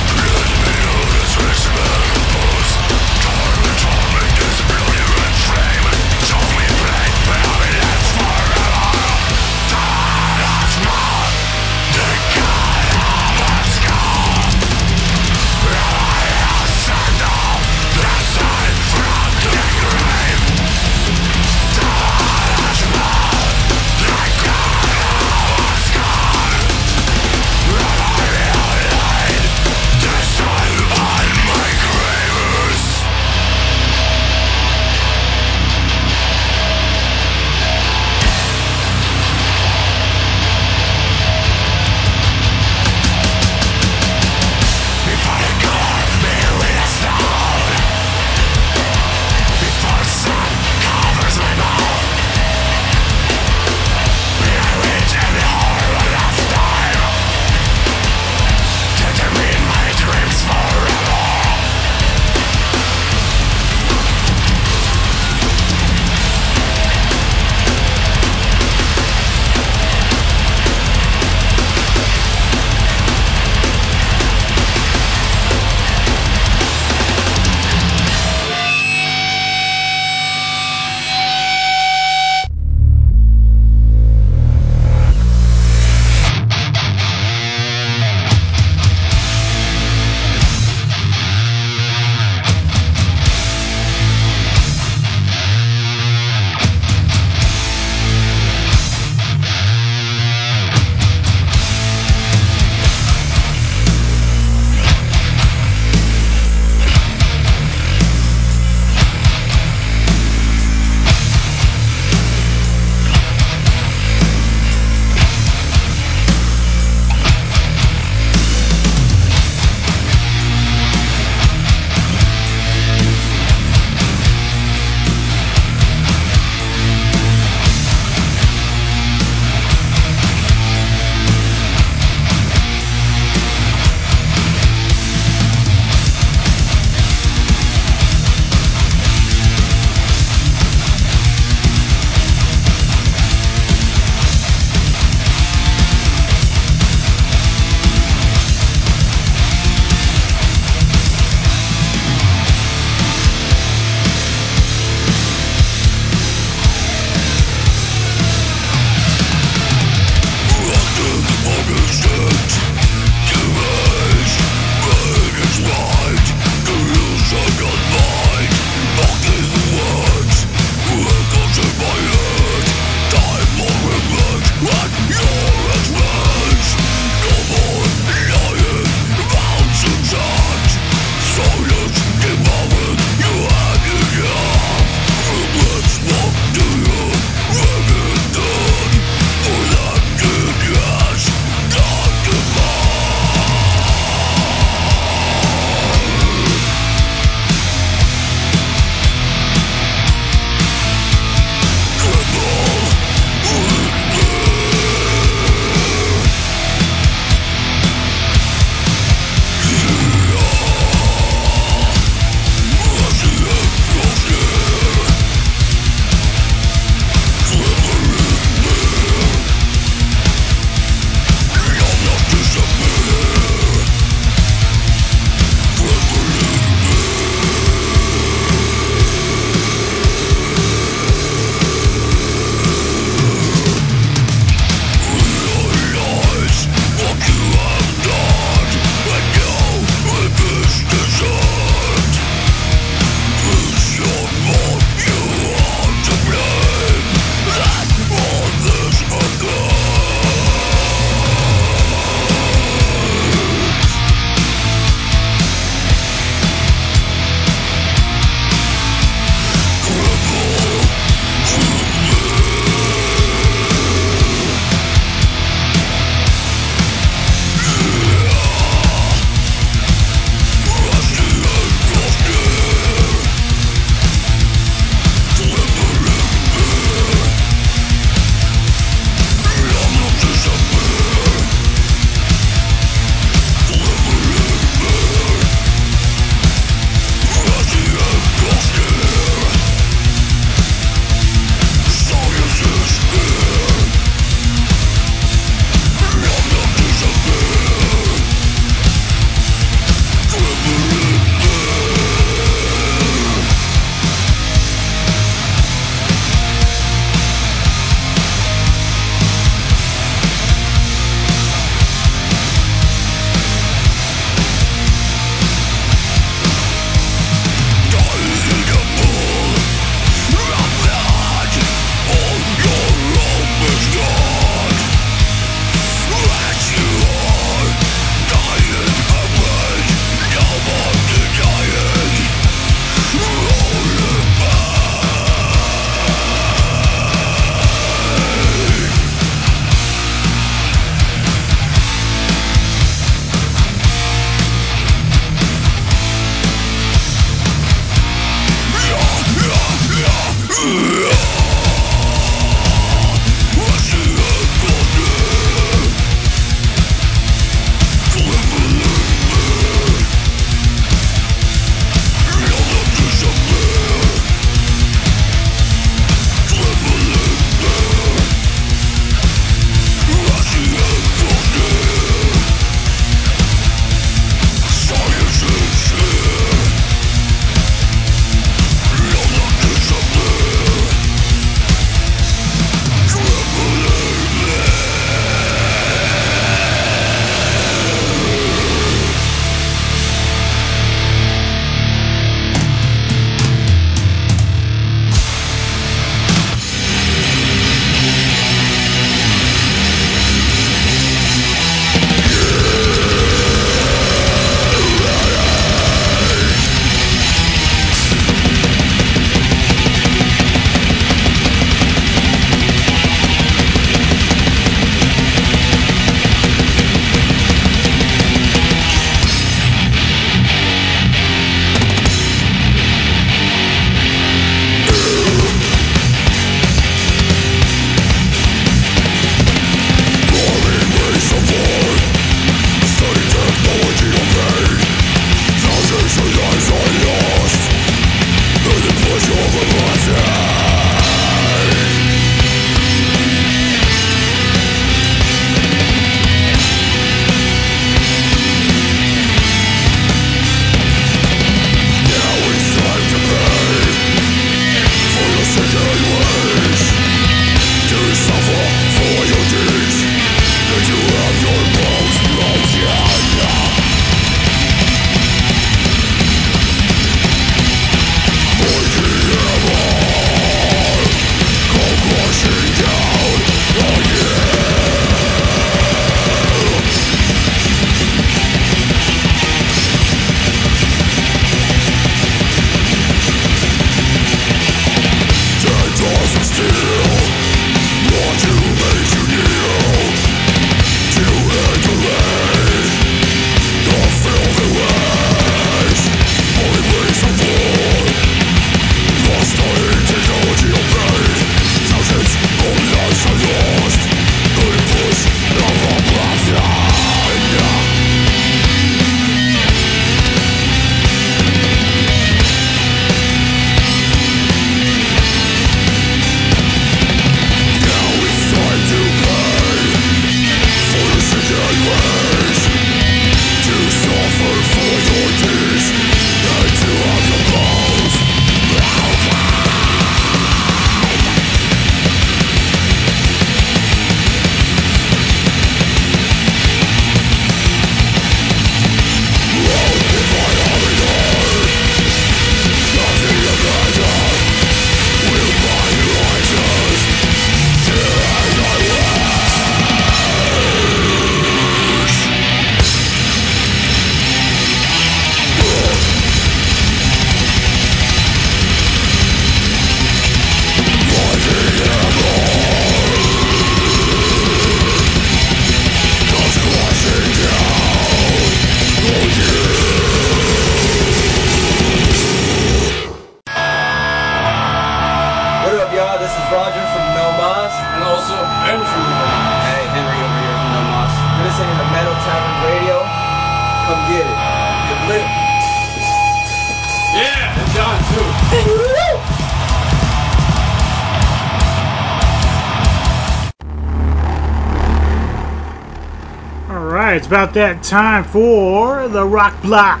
it's about that time for the Rock Block.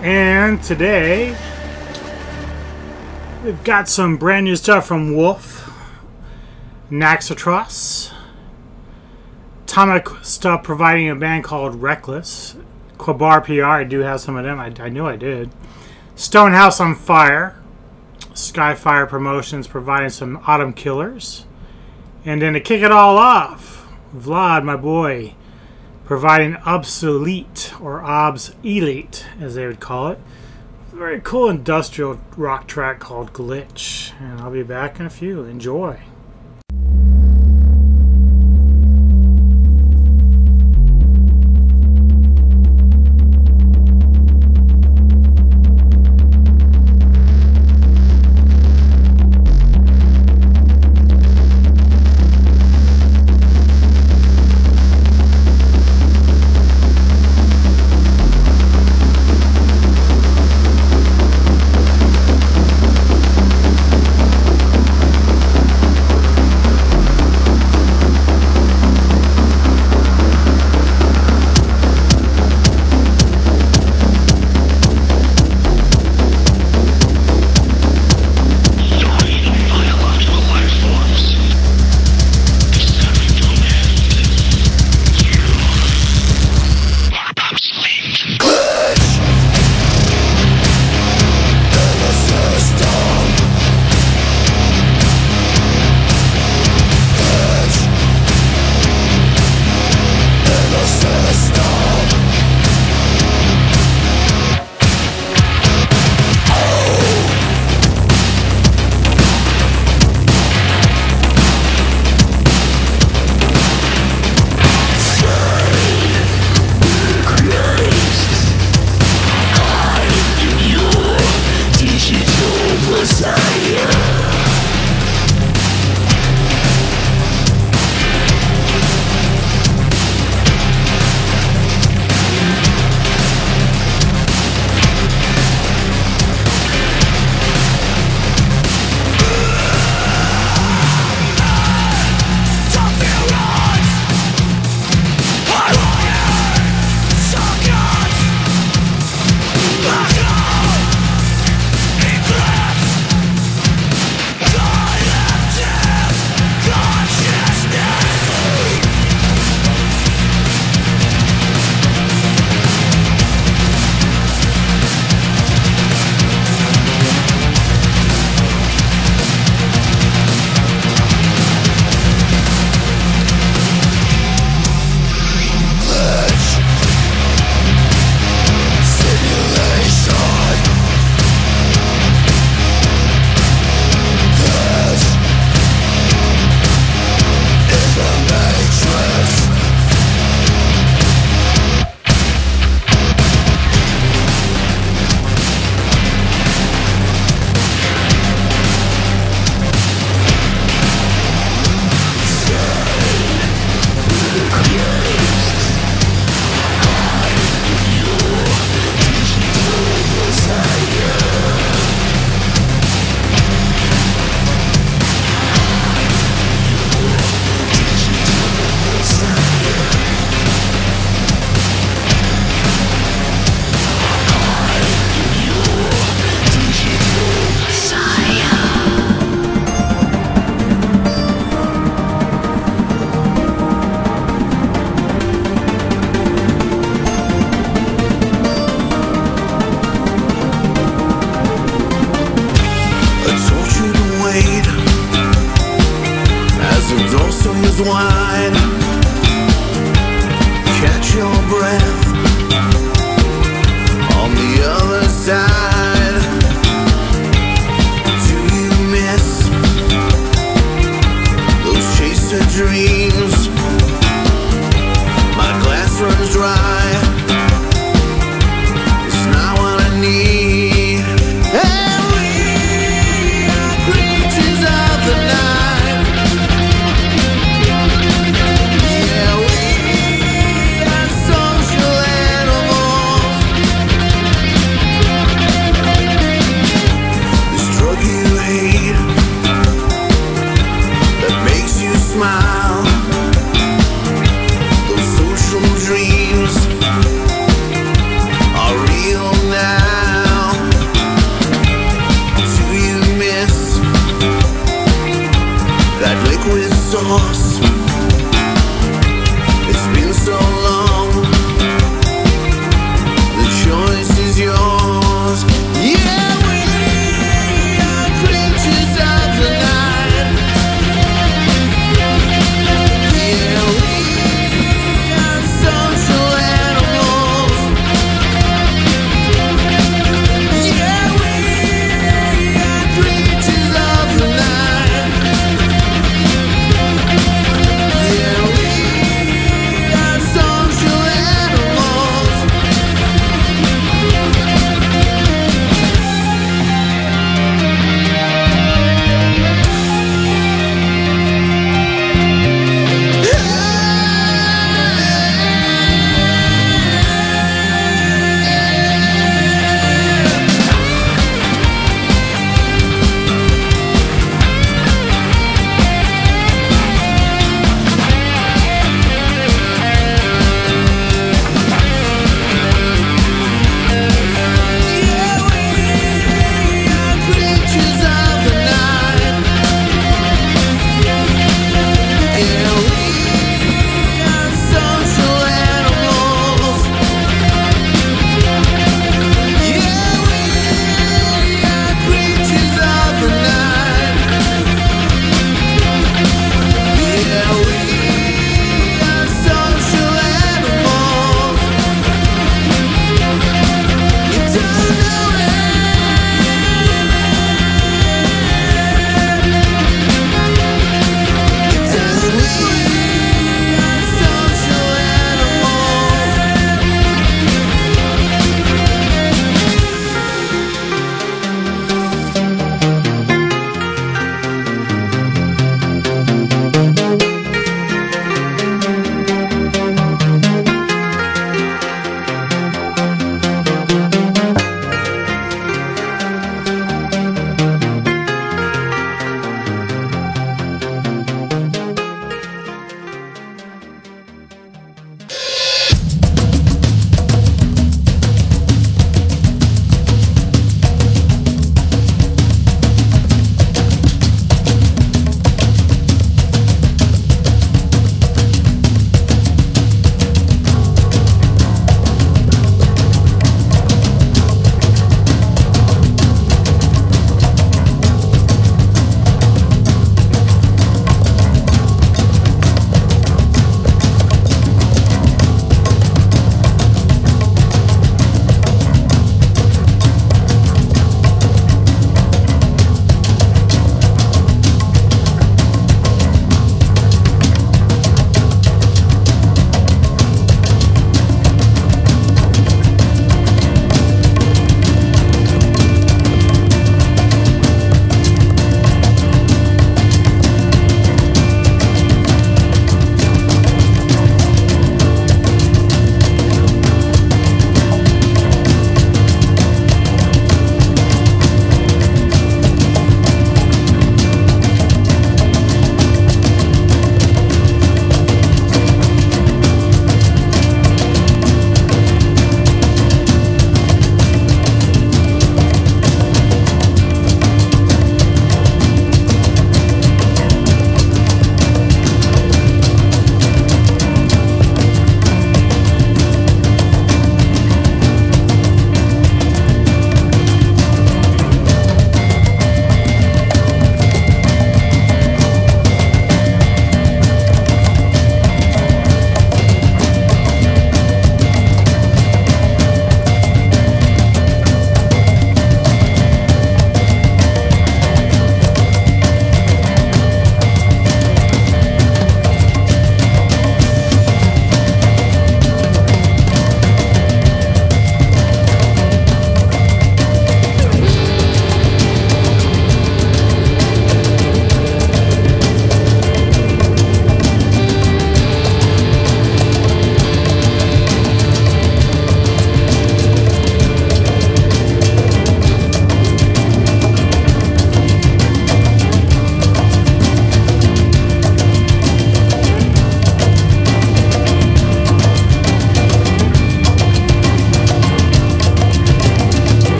And today, we've got some brand new stuff from Wolf, Naxatras, Atomic stuff providing a band called Reckless, Qabar PR, I do have some of them, I, I knew I did. Stonehouse on Fire, Skyfire Promotions providing some Autumn Killers. And then to kick it all off, Vlad, my boy, providing obsolete or obs elite as they would call it. Very cool industrial rock track called glitch and i'll be back in a few. Enjoy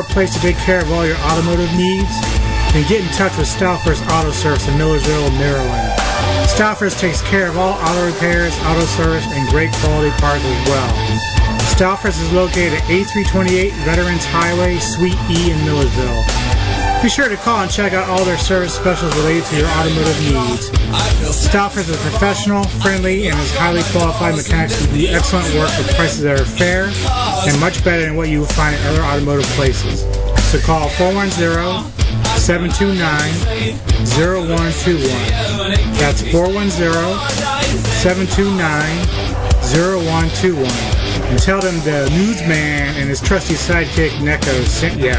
a place to take care of all your automotive needs? Then get in touch with Stouffer's Auto Service in Millersville, Maryland. Stouffer's takes care of all auto repairs, auto service, and great quality parts as well. Stouffer's is located at A328 Veterans Highway, Suite E in Millersville. Be sure to call and check out all their service specials related to your automotive needs. Stouffer's is professional, friendly, and is highly qualified mechanics who do excellent work with prices that are fair and much better than what you will find at other automotive places. So call 410-729-0121. That's 410-729-0121. And tell them the newsman and his trusty sidekick Neko sent ya.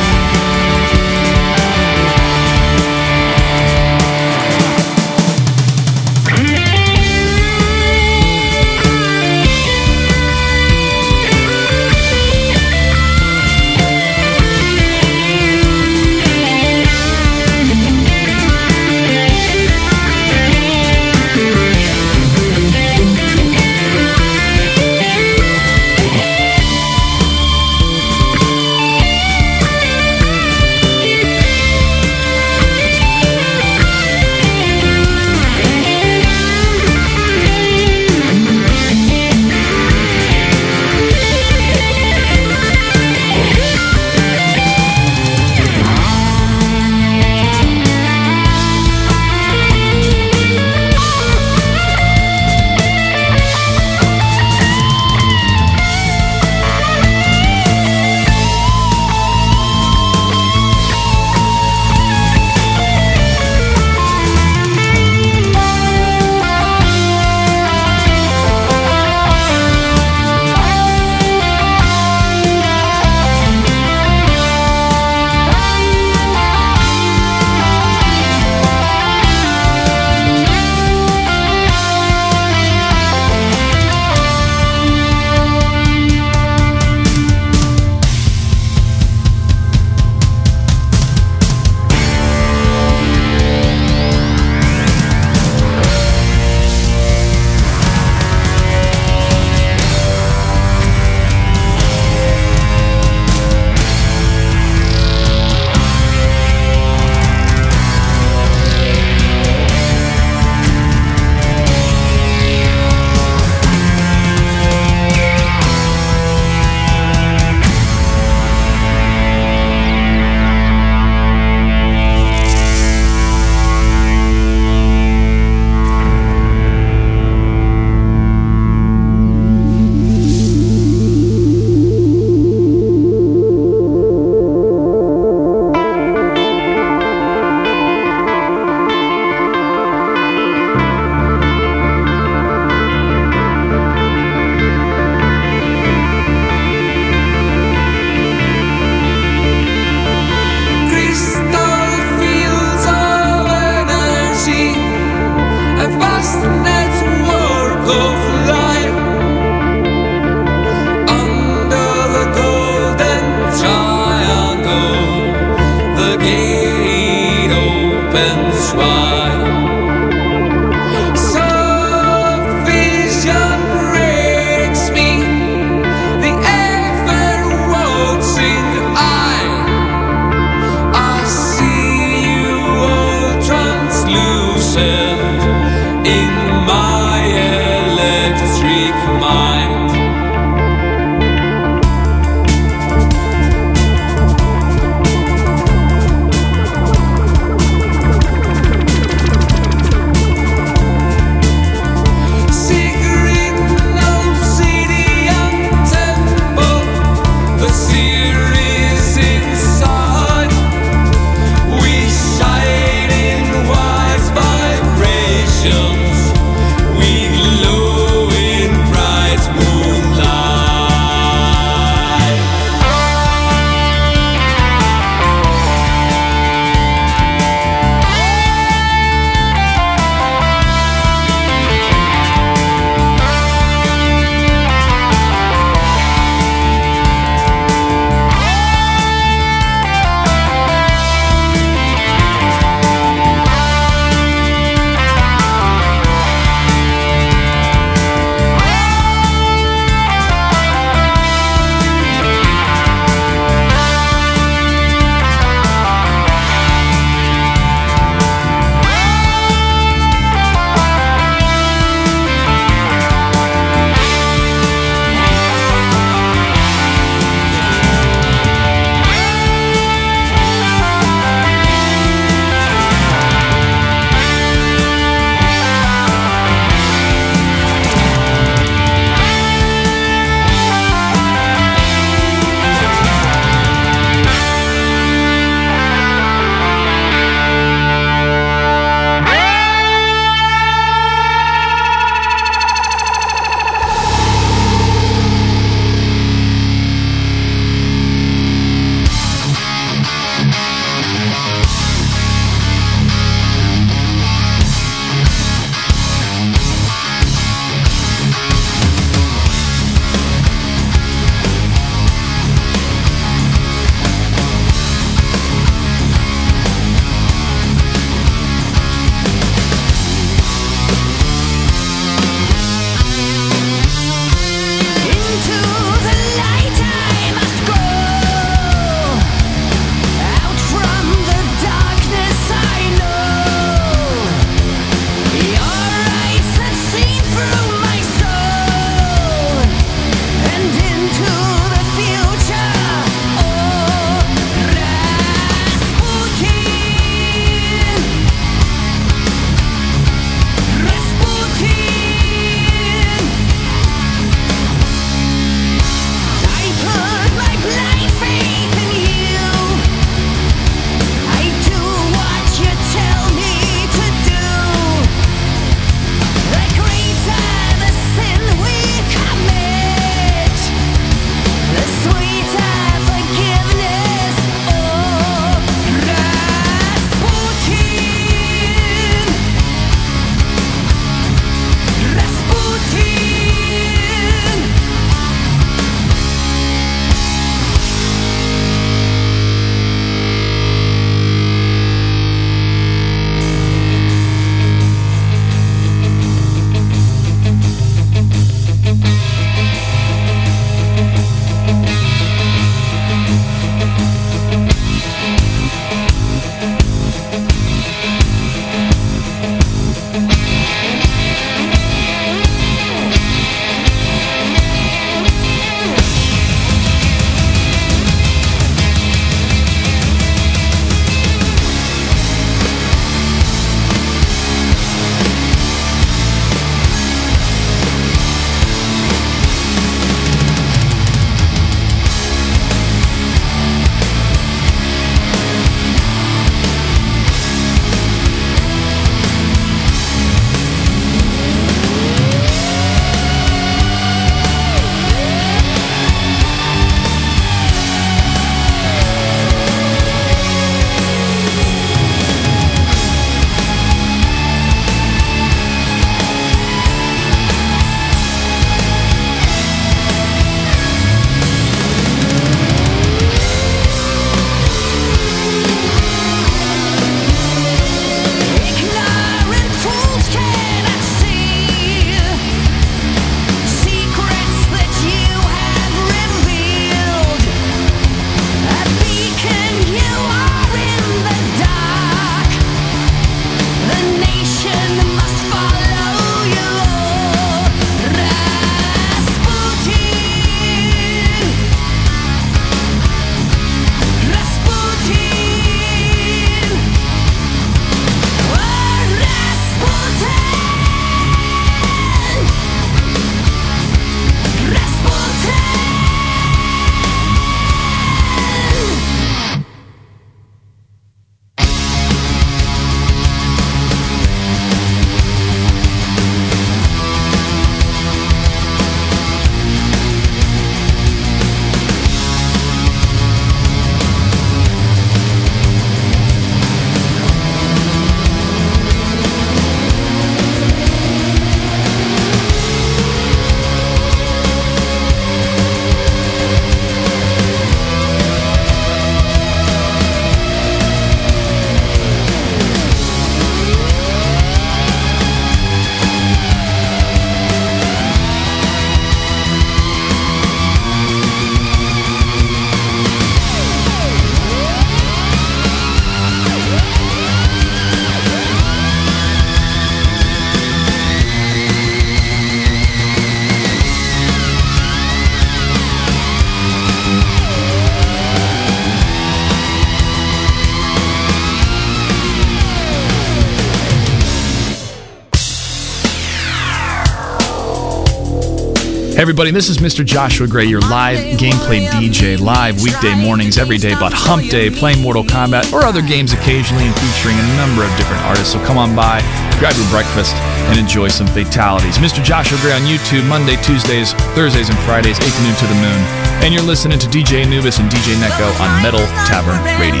Everybody, this is Mr. Joshua Gray, your live gameplay DJ, live weekday mornings every day, but hump day, playing Mortal Kombat or other games occasionally and featuring a number of different artists. So come on by, grab your breakfast, and enjoy some fatalities. Mr. Joshua Gray on YouTube, Monday, Tuesdays, Thursdays, and Fridays, 8 to noon to the moon. And you're listening to DJ Anubis and DJ Neko on Metal Tavern Radio.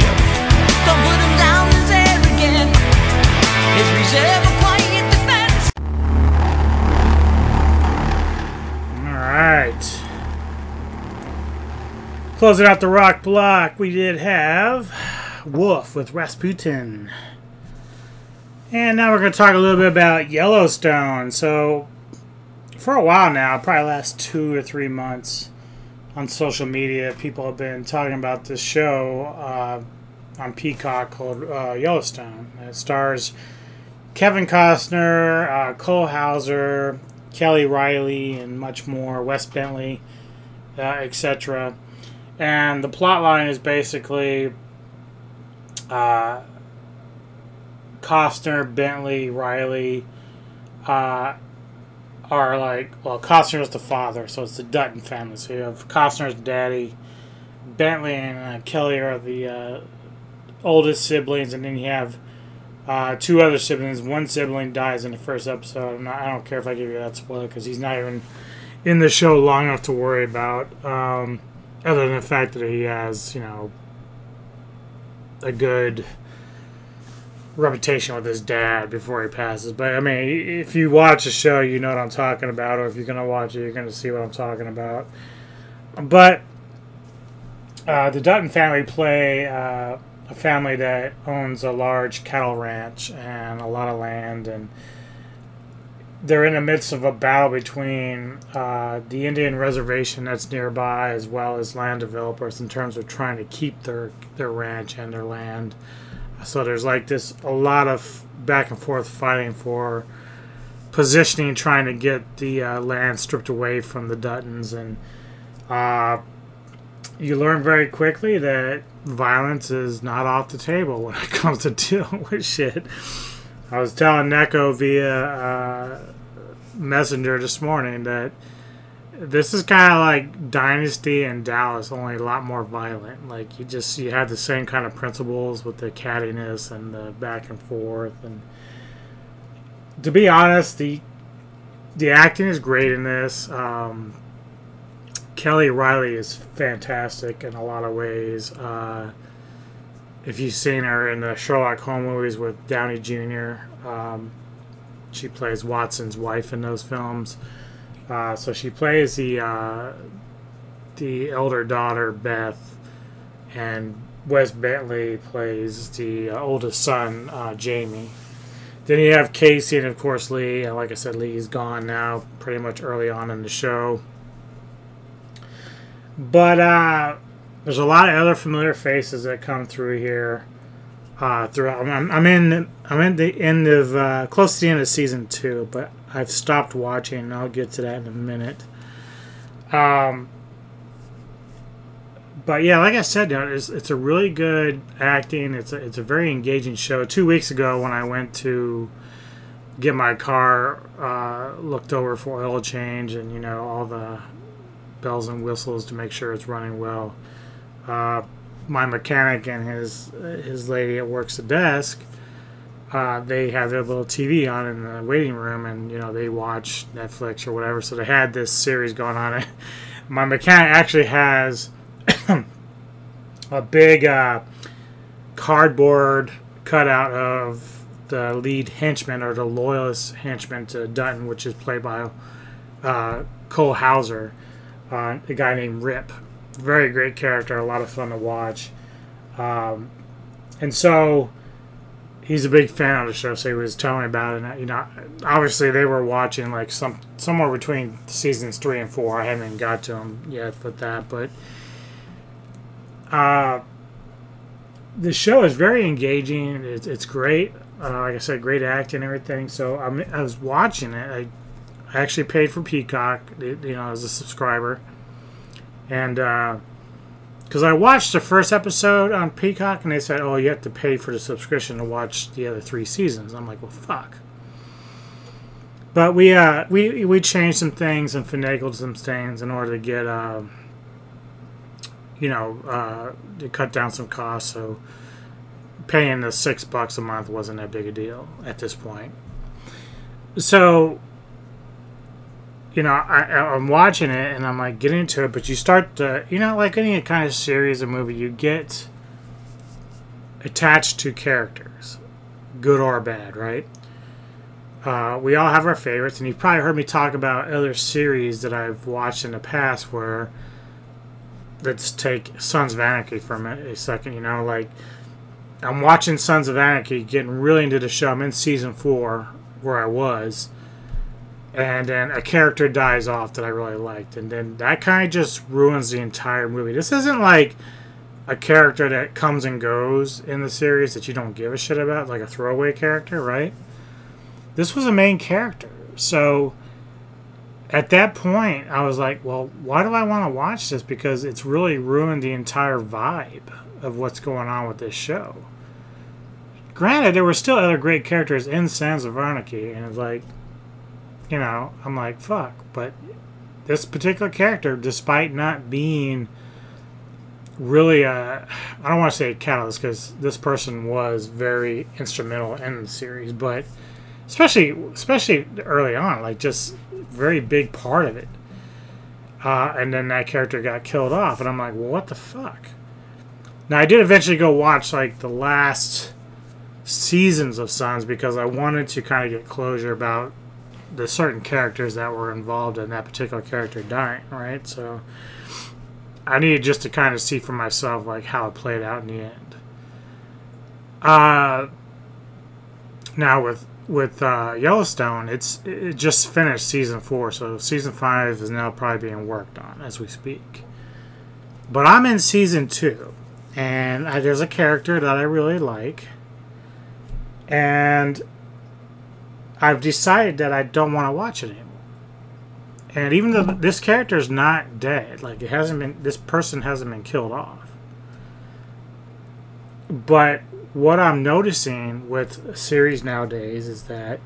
Closing out the rock block, we did have Wolf with Rasputin. And now we're going to talk a little bit about Yellowstone. So, for a while now, probably last two or three months on social media, people have been talking about this show uh, on Peacock called uh, Yellowstone. It stars Kevin Costner, uh, Cole Hauser, Kelly Reilly, and much more, Wes Bentley, uh, etc. And the plot line is basically uh, Costner, Bentley, Reilly uh, are like, well, Costner is the father, so it's the Dutton family. So you have Costner's daddy, Bentley and uh, Kelly are the uh, oldest siblings, and then you have uh, two other siblings. One sibling dies in the first episode. Not, I don't care if I give you that spoiler because he's not even in the show long enough to worry about. Um, other than the fact that he has, you know, a good reputation with his dad before he passes. But I mean, if you watch the show, you know what I'm talking about, or if you're gonna watch it, you're gonna see what I'm talking about. But uh, the Dutton family play uh, a family that owns a large cattle ranch and a lot of land, and they're in the midst of a battle between uh, the Indian reservation that's nearby, as well as land developers, in terms of trying to keep their their ranch and their land. So there's like this a lot of back and forth fighting for positioning, trying to get the uh, land stripped away from the Duttons, and uh, you learn very quickly that violence is not off the table when it (laughs) comes to dealing with shit. I was telling Neko via uh, Messenger this morning that this is kind of like Dynasty and Dallas, only a lot more violent. Like you just you have the same kind of principles with the cattiness and the back and forth. And to be honest, the the acting is great in this. Um, Kelly Reilly is fantastic in a lot of ways. Uh, if you've seen her in the Sherlock Holmes movies with Downey Jr., um, she plays Watson's wife in those films. Uh, so she plays the uh, the elder daughter Beth, and Wes Bentley plays the uh, oldest son uh, Jamie. Then you have Kayce and of course Lee. And like I said, Lee's gone now, pretty much early on in the show. But uh, there's a lot of other familiar faces that come through here. Uh, throughout, I'm, I'm in I'm in the end of uh, close to the end of season two, but I've stopped watching. and I'll get to that in a minute. Um, but yeah, like I said, it's, it's a really good acting. It's a, it's a very engaging show. Two weeks ago, when I went to get my car uh, looked over for oil change and you know all the bells and whistles to make sure it's running well. Uh, my mechanic and his his lady that works the desk, uh, they have their little TV on in the waiting room, and you know they watch Netflix or whatever. So they had this series going on. (laughs) my mechanic actually has (clears throat) a big uh, cardboard cutout of the lead henchman or the loyalist henchman to Dutton, which is played by uh, Cole Hauser, uh, a guy named Rip. Very great character, a lot of fun to watch. Um, and so he's a big fan of the show, so he was telling me about it. And, you know, obviously they were watching like some somewhere between seasons three and four. I haven't even got to them yet with that, but uh, the show is very engaging. It's, it's great. Uh, like I said, great acting and everything. So I'm, I was watching it. I, I actually paid for Peacock, you know, as a subscriber, and because I watched the first episode on Peacock, and they said, "Oh, you have to pay for the subscription to watch the other three seasons." I'm like, "Well, fuck." But we uh we we changed some things and finagled some things in order to get uh you know uh to cut down some costs. So paying the six bucks a month wasn't that big a deal at this point. So you know, I, I'm watching it and I'm like getting into it, but you start to, you know, like any kind of series or movie, you get attached to characters, good or bad, right? Uh, we all have our favorites, and you've probably heard me talk about other series that I've watched in the past where, let's take Sons of Anarchy for a, a second, you know, like, I'm watching Sons of Anarchy, getting really into the show. I'm in season four, where I was and then a character dies off that I really liked, and then that kind of just ruins the entire movie. This isn't like a character that comes and goes in the series that you don't give a shit about, like a throwaway character, right? This was a main character, so at that point, I was like, well, why do I want to watch this? Because it's really ruined the entire vibe of what's going on with this show. Granted, there were still other great characters in Sons of Anarchy, and it's like, you know, I'm like, fuck. But this particular character, despite not being really a, I don't want to say a catalyst because this person was very instrumental in the series, but especially especially early on, like just very big part of it. Uh, and then that character got killed off, and I'm like, well, what the fuck? Now I did eventually go watch like the last seasons of Sons because I wanted to kind of get closure about the certain characters that were involved in that particular character dying, right? So I needed just to kind of see for myself like how it played out in the end. Uh, now with with uh, Yellowstone, it's it just finished season four, so season five is now probably being worked on as we speak. But I'm in season two, and I, there's a character that I really like, and I've decided that I don't want to watch it anymore. And even though this character is not dead, like it hasn't been, this person hasn't been killed off. But what I'm noticing with series nowadays is that,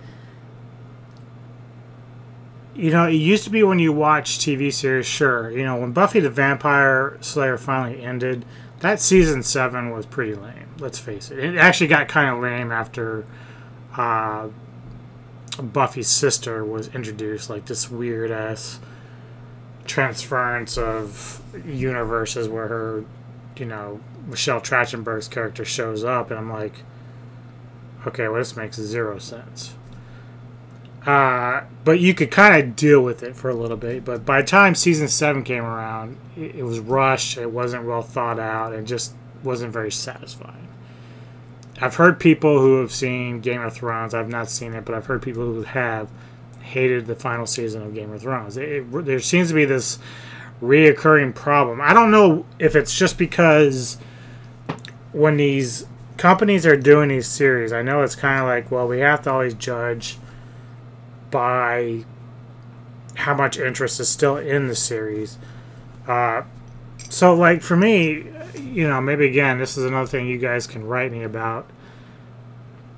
you know, it used to be when you watch TV series, sure, you know, when Buffy the Vampire Slayer finally ended, that season seven was pretty lame. Let's face it. It actually got kind of lame after uh, Buffy's sister was introduced, like this weird ass transference of universes where her, you know, Michelle Trachtenberg's character shows up, and I'm like, okay, well, this makes zero sense. Uh, but you could kind of deal with it for a little bit. But by the time season seven came around, it, it was rushed. It wasn't well thought out, and just wasn't very satisfying. I've heard people who have seen Game of Thrones. I've not seen it, but I've heard people who have hated the final season of Game of Thrones. It, it, there seems to be this reoccurring problem. I don't know if it's just because when these companies are doing these series, I know it's kind of like, well, we have to always judge by how much interest is still in the series. Uh, so, like for me, you know, maybe again, this is another thing you guys can write me about.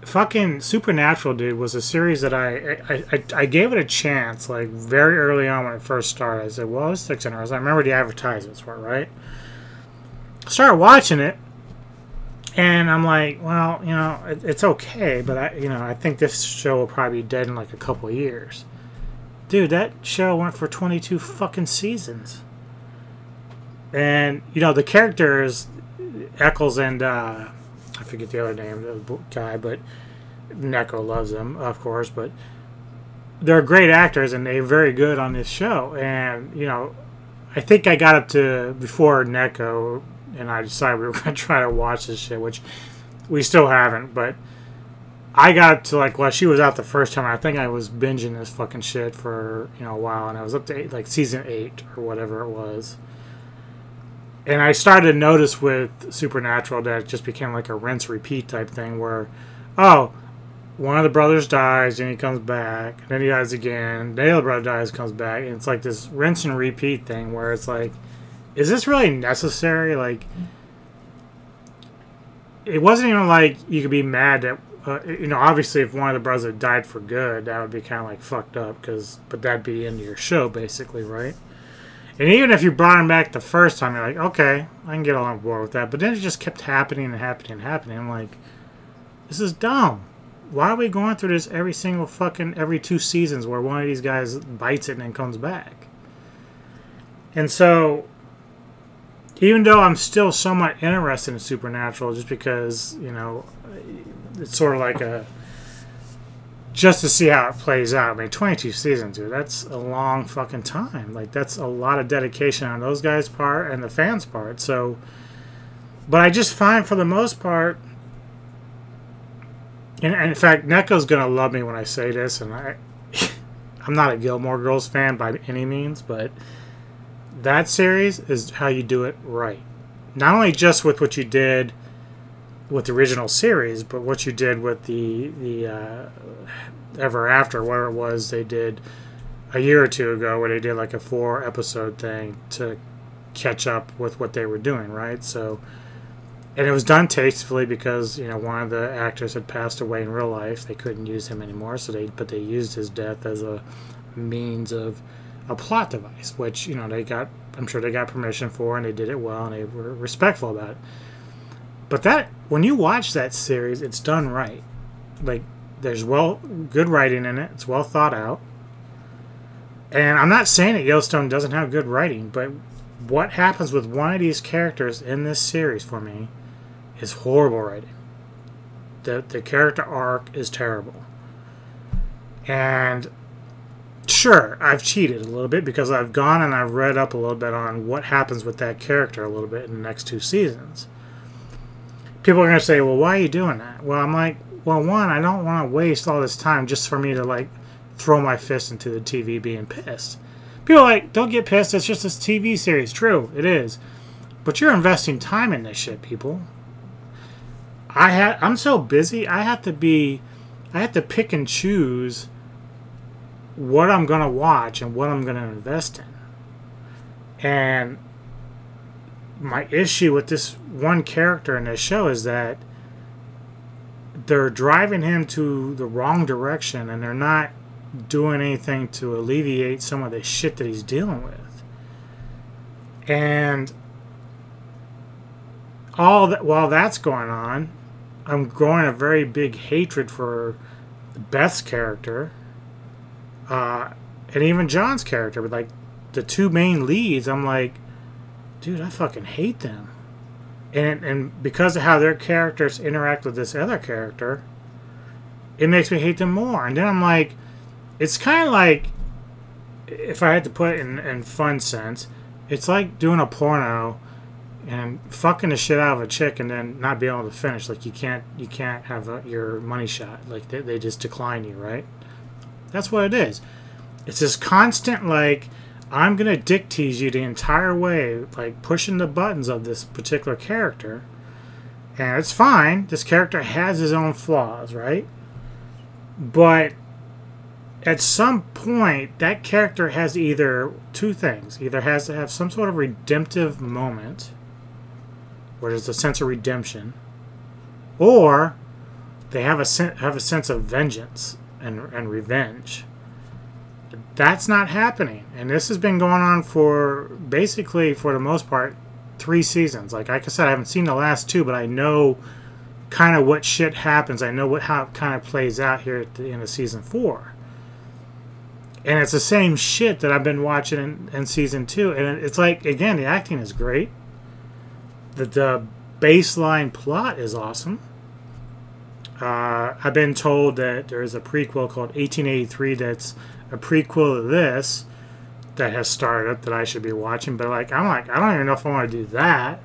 Fucking Supernatural, dude, was a series that I I, I, I gave it a chance, like very early on when it first started. I said, well, it's six hours. I remember the advertisements were right? Started watching it, and I'm like, well, you know, it, it's okay, but I, you know, I think this show will probably be dead in like a couple years. Dude, that show went for 22 fucking seasons. And you know the characters, Ackles and uh, I forget the other name of the guy, but Neko loves them, of course. But they're great actors and they're very good on this show. And you know, I think I got up to before Neko, and I decided we were (laughs) gonna try to watch this shit, which we still haven't. But I got to like well, she was out the first time. I think I was binging this fucking shit for you know a while, and I was up to eight, like season eight or whatever it was and I started to notice with Supernatural that it just became like a rinse repeat type thing where, oh, one of the brothers dies and he comes back, then he dies again, the other brother dies, comes back, and it's like this rinse and repeat thing where it's like, is this really necessary? Like, it wasn't even like you could be mad that uh, you know, obviously, if one of the brothers died for good, that would be kind of like fucked up. Cause, but that'd be of your show, basically, right? And even if you brought him back the first time, you're like, okay, I can get on board with that. But then it just kept happening and happening and happening. I'm like, this is dumb. Why are we going through this every single fucking every two seasons where one of these guys bites it and then comes back? And so, even though I'm still somewhat interested in Supernatural, just because you know, it's sort of like a just to see how it plays out. I mean, 22 seasons, dude. That's a long fucking time. Like, that's a lot of dedication on those guys' part and the fans' part. So, but I just find for the most part, and, and in fact, Neko's gonna love me when I say this, and I, (laughs) I'm not a Gilmore Girls fan by any means, but that series is how you do it right. Not only just with what you did with the original series, but what you did with the the uh, Ever After, where it was they did a year or two ago, where they did like a four episode thing to catch up with what they were doing, right? So, and it was done tastefully because you know one of the actors had passed away in real life. They couldn't use him anymore, so they but they used his death as a means of a plot device, which you know they got. I'm sure they got permission for, and they did it well, and they were respectful about it. But that when you watch that series, it's done right. Like there's well good writing in it. It's well thought out. And I'm not saying that Yellowstone doesn't have good writing, but what happens with one of these characters in this series for me is horrible writing. The the character arc is terrible. And sure, I've cheated a little bit because I've gone and I've read up a little bit on what happens with that character a little bit in the next two seasons people are going to say, well, why are you doing that? Well, I'm like, well, one, I don't want to waste all this time just for me to like throw my fist into the TV being pissed. People like, don't get pissed. It's just this TV series. True, it is. But you're investing time in this shit, people. I had I'm so busy. I have to be I have to pick and choose what I'm going to watch and what I'm going to invest in. And my issue with this one character in this show is that they're driving him to the wrong direction and they're not doing anything to alleviate some of the shit that he's dealing with. And all that while that's going on, I'm growing a very big hatred for Beth's character, uh, and even John's character. But like the two main leads, I'm like, dude, I fucking hate them. And and because of how their characters interact with this other character, it makes me hate them more. And then I'm like, it's kind of like, if I had to put it in, in fun sense, it's like doing a porno and fucking the shit out of a chick and then not being able to finish. Like you can't you can't have a, your money shot. Like they, they just decline you, right? That's what it is. It's this constant like I'm gonna dick tease you the entire way, like pushing the buttons of this particular character. And it's fine. This character has his own flaws, right? But at some point, that character has either two things. Either has to have some sort of redemptive moment, where there's a sense of redemption, or they have a sen- have a sense of vengeance and and revenge that's not happening. And this has been going on for basically, for the most part, three seasons. Like, like I said, I haven't seen the last two, but I know kind of what shit happens. I know what how it kind of plays out here at the end of season four. And it's the same shit that I've been watching in, in season two. And it's like, again, the acting is great. The, the baseline plot is awesome. Uh, I've been told that there is a prequel called 1883 that's a prequel to this that has started that I should be watching. But like, I'm like, I don't even know if I want to do that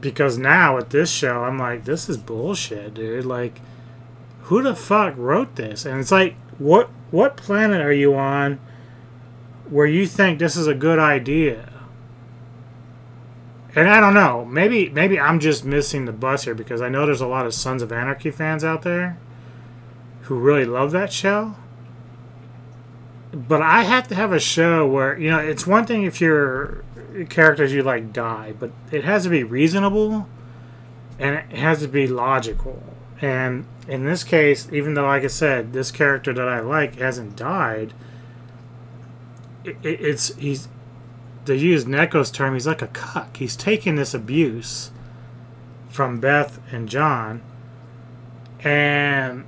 because now with this show, I'm like, this is bullshit, dude. Like, who the fuck wrote this? And it's like, what what planet are you on where you think this is a good idea? And I don't know. Maybe maybe I'm just missing the bus here because I know there's a lot of Sons of Anarchy fans out there who really love that show but I have to have a show where you know it's one thing if your characters you like die, but it has to be reasonable and it has to be logical. And in this case, even though, like I said, this character that I like hasn't died, it, it, it's he's to use Neko's term, he's like a cuck. He's taking this abuse from Beth and John, and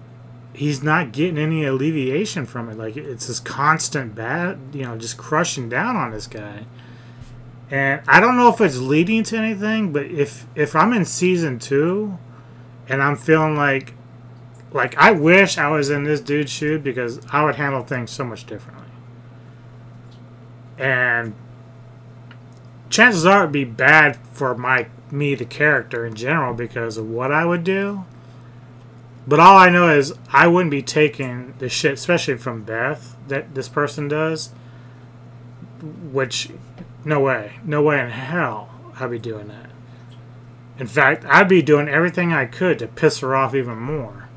he's not getting any alleviation from it. Like it's this constant bad, you know, just crushing down on this guy. And I don't know if it's leading to anything, but if if I'm in season two, and I'm feeling like, like I wish I was in this dude's shoe because I would handle things so much differently. And chances are it'd be bad for my me the character in general because of what I would do. But all I know is I wouldn't be taking the shit, especially from Beth, that this person does. Which, no way, no way in hell I'd be doing that. In fact, I'd be doing everything I could to piss her off even more.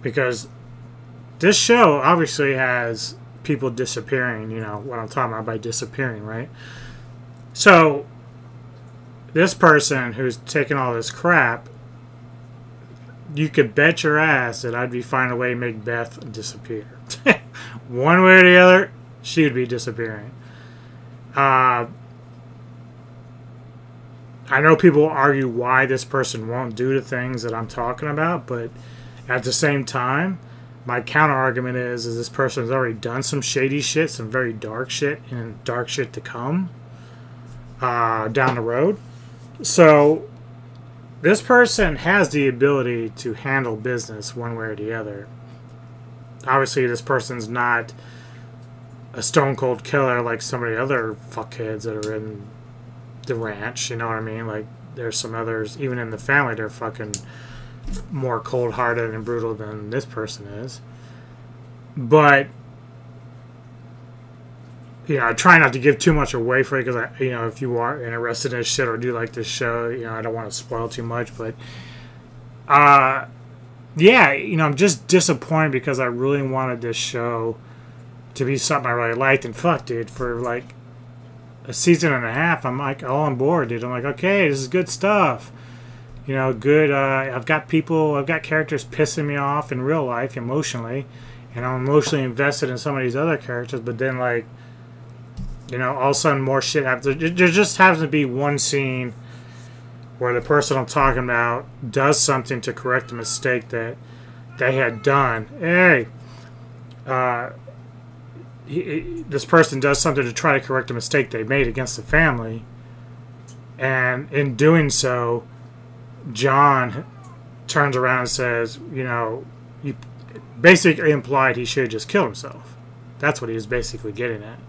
Because this show obviously has people disappearing, you know, what I'm talking about by disappearing, right? So, this person who's taking all this crap, you could bet your ass that I'd be finding a way to make Beth disappear. (laughs) One way or the other, she would be disappearing. Uh, I know people argue why this person won't do the things that I'm talking about, but at the same time, my counter argument is is this person has already done some shady shit, some very dark shit, and dark shit to come uh, down the road. So this person has the ability to handle business one way or the other. Obviously, this person's not a stone cold killer like some of the other fuckheads that are in the ranch. You know what I mean? Like there's some others, even in the family, they're fucking more cold hearted and brutal than this person is. But you know, I try not to give too much away for it because I, you know, if you are interested in shit or do like this show, you know, I don't want to spoil too much. But, uh, yeah, you know, I'm just disappointed because I really wanted this show to be something I really liked. And fuck, dude, for like a season and a half, I'm like all on board, dude. I'm like, okay, this is good stuff. You know, good. Uh, I've got people, I've got characters pissing me off in real life emotionally, and I'm emotionally invested in some of these other characters. But then, like, you know, all of a sudden more shit happens. There just happens to be one scene where the person I'm talking about does something to correct a mistake that they had done. Hey, uh, he, this person does something to try to correct a mistake they made against the family, and in doing so, John turns around and says, "You know, you basically implied he should have just killed himself." That's what he was basically getting at.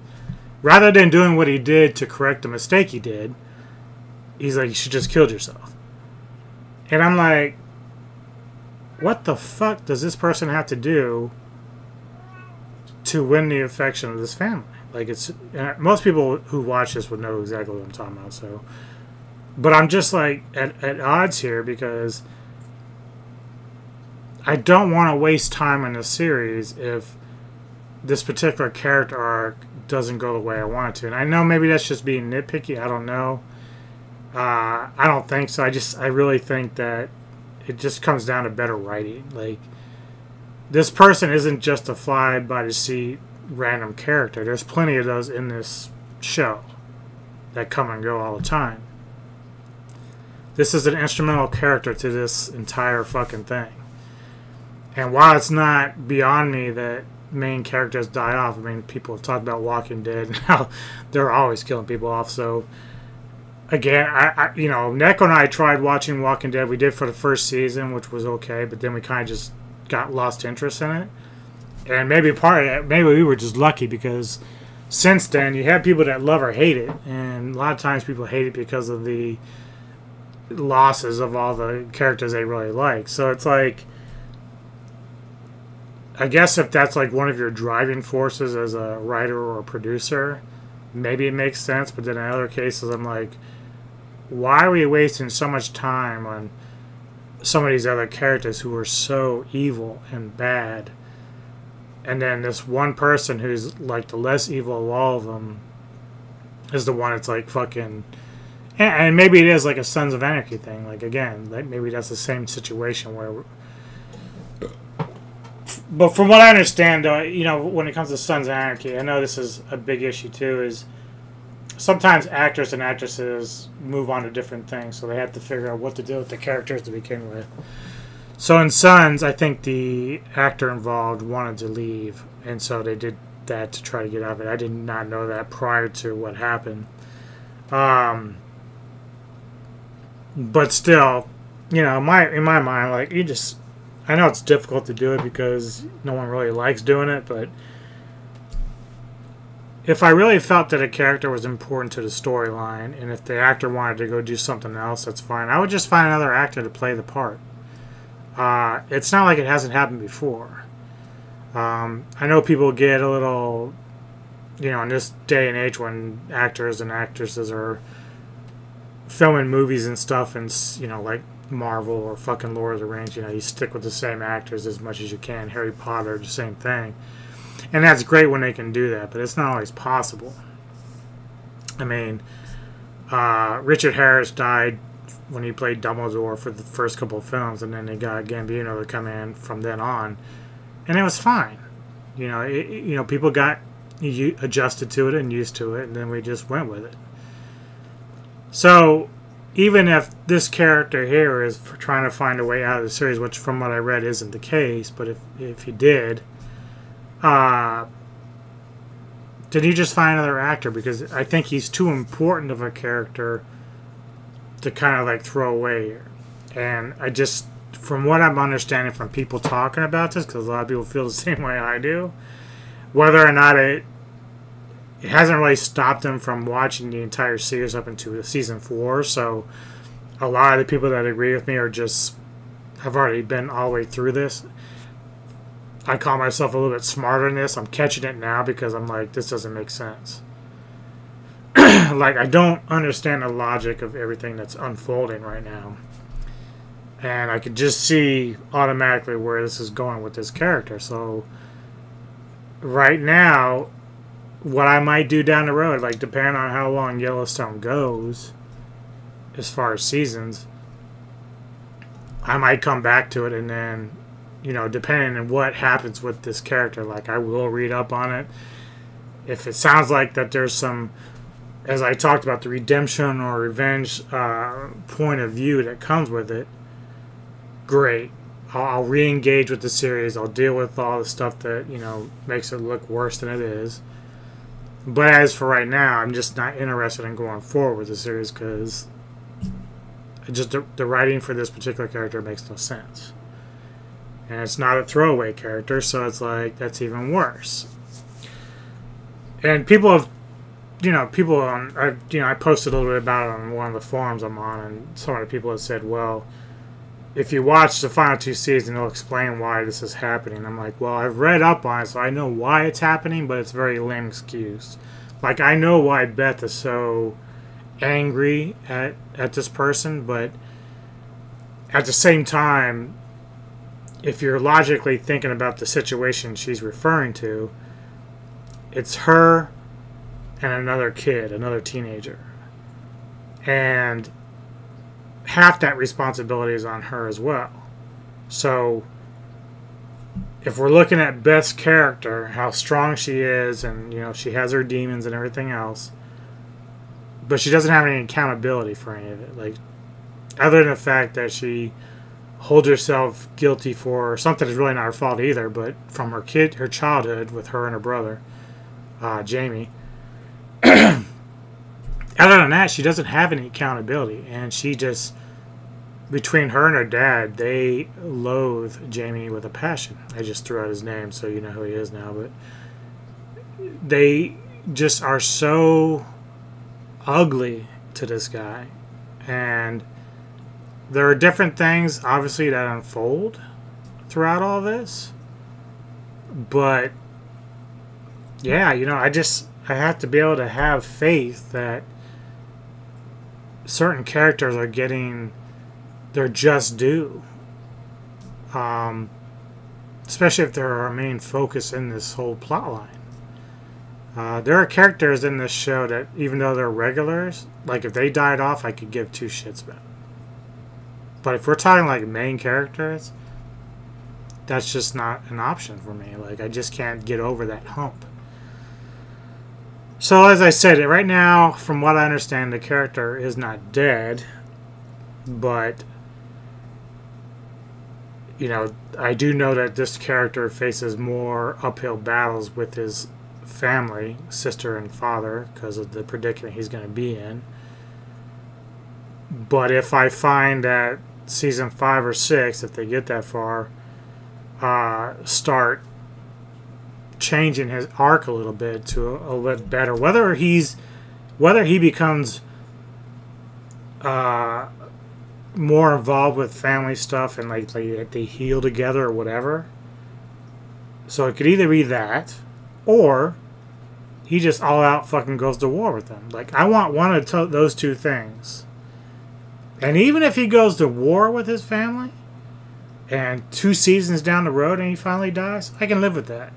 Rather than doing what he did to correct the mistake he did, he's like, "You should just killed yourself." And I'm like, "What the fuck does this person have to do to win the affection of this family?" Like it's most people who watch this would know exactly what I'm talking about. So but I'm just like at, at odds here because I don't want to waste time in the series if this particular character arc doesn't go the way I want it to. And I know maybe that's just being nitpicky. I don't know. Uh, I don't think so. I just I really think that it just comes down to better writing. Like this person isn't just a fly by the seat random character. There's plenty of those in this show that come and go all the time. This is an instrumental character to this entire fucking thing. And while it's not beyond me that main characters die off, I mean, people have talked about Walking Dead and (laughs) how they're always killing people off. So, again, I, I you know, Neko and I tried watching Walking Dead. We did for the first season, which was okay, but then we kind of just got lost interest in it. And maybe part of it, maybe we were just lucky because since then you have people that love or hate it, and a lot of times people hate it because of the losses of all the characters they really like. So it's like I guess if that's like one of your driving forces as a writer or a producer, maybe it makes sense, but then in other cases I'm like why are we wasting so much time on some of these other characters who are so evil and bad? And then this one person who's like the less evil of all of them is the one that's like fucking And, maybe it is like a Sons of Anarchy thing. Like again, like maybe that's the same situation where. But from what I understand, though, you know, when it comes to Sons of Anarchy, I know this is a big issue too. Is sometimes actors and actresses move on to different things, so they have to figure out what to do with the characters to begin with. So in Sons, I think the actor involved wanted to leave, and so they did that to try to get out of it. I did not know that prior to what happened. Um, but still, you know, my in my mind, like you just, I know it's difficult to do it because no one really likes doing it, but if I really felt that a character was important to the storyline, and if the actor wanted to go do something else, that's fine. I would just find another actor to play the part. Uh, it's not like it hasn't happened before. Um, I know people get a little, you know, in this day and age when actors and actresses are filming movies and stuff, and you know, like Marvel or fucking Lord of the Rings, you know, you stick with the same actors as much as you can. Harry Potter, the same thing, and that's great when they can do that, but it's not always possible. I mean, uh, Richard Harris died when he played Dumbledore for the first couple of films, and then they got Gambino to come in from then on, and it was fine. You know, it, you know, people got adjusted to it and used to it, and then we just went with it. So, even if this character here is trying to find a way out of the series, which from what I read isn't the case, but if if he did, uh, did he just find another actor? Because I think he's too important of a character to kind of like throw away here. And I just, from what I'm understanding from people talking about this, because a lot of people feel the (laughs) same way I do, whether or not it it hasn't really stopped them from watching the entire series up into season four. So a lot of the people that agree with me are just have already been all the way through this. I call myself a little bit smarter than this. I'm catching it now because I'm like, this doesn't make sense. (clears throat) like I don't understand the logic of everything that's unfolding right now. And I could just see automatically where this is going with this character. So right now, what I might do down the road, like depending on how long Yellowstone goes, as far as seasons, I might come back to it and then, you know, depending on what happens with this character, like I will read up on it. If it sounds like that there's some as I talked about the redemption or revenge uh, point of view that comes with it, great. I'll, I'll re-engage with the series. I'll deal with all the stuff that you know makes it look worse than it is. But as for right now, I'm just not interested in going forward with the series because just the, the writing for this particular character makes no sense, and it's not a throwaway character, so it's like that's even worse. And people have you know, people on, I, you know, I posted a little bit about it on one of the forums I'm on, and some of the people have said, well, if you watch the final two seasons, it'll explain why this is happening. I'm like, well, I've read up on it, so I know why it's happening, but it's very lame excuse. Like, I know why Beth is so angry at, at this person, but at the same time, if you're logically thinking about the situation she's referring to, it's her and another kid, another teenager. And half that responsibility is on her as well. So if we're looking at Beth's character, how strong she is, and you know she has her demons and everything else, but she doesn't have any accountability for any of it. Like other than the fact that she holds herself guilty for something that's really not her fault either, but from her kid, her childhood with her and her brother, uh, Jamie (clears throat) other than that, she doesn't have any accountability, and she just between her and her dad, they loathe Jamie with a passion. I just threw out his name so you know who he is now, but they just are so ugly to this guy, and there are different things obviously that unfold throughout all this, but yeah, you know, I just I have to be able to have faith that certain characters are getting their just due. Um, especially if they're our main focus in this whole plot line. Uh, there are characters in this show that, even though they're regulars, like if they died off, I could give two shits about. But if we're talking like main characters, that's just not an option for me. Like I just can't get over that hump. So as I said, right now, from what I understand, the character is not dead, but you know, I do know that this character faces more uphill battles with his family, sister and father, because of the predicament he's going to be in. But if I find that season five or six, if they get that far, uh, start changing his arc a little bit to a, a little better, whether he's whether he becomes uh, more involved with family stuff and like, like they heal together or whatever. So it could either be that, or he just all out fucking goes to war with them. Like I want one of to- those two things. And even if he goes to war with his family, and two seasons down the road and he finally dies, I can live with that.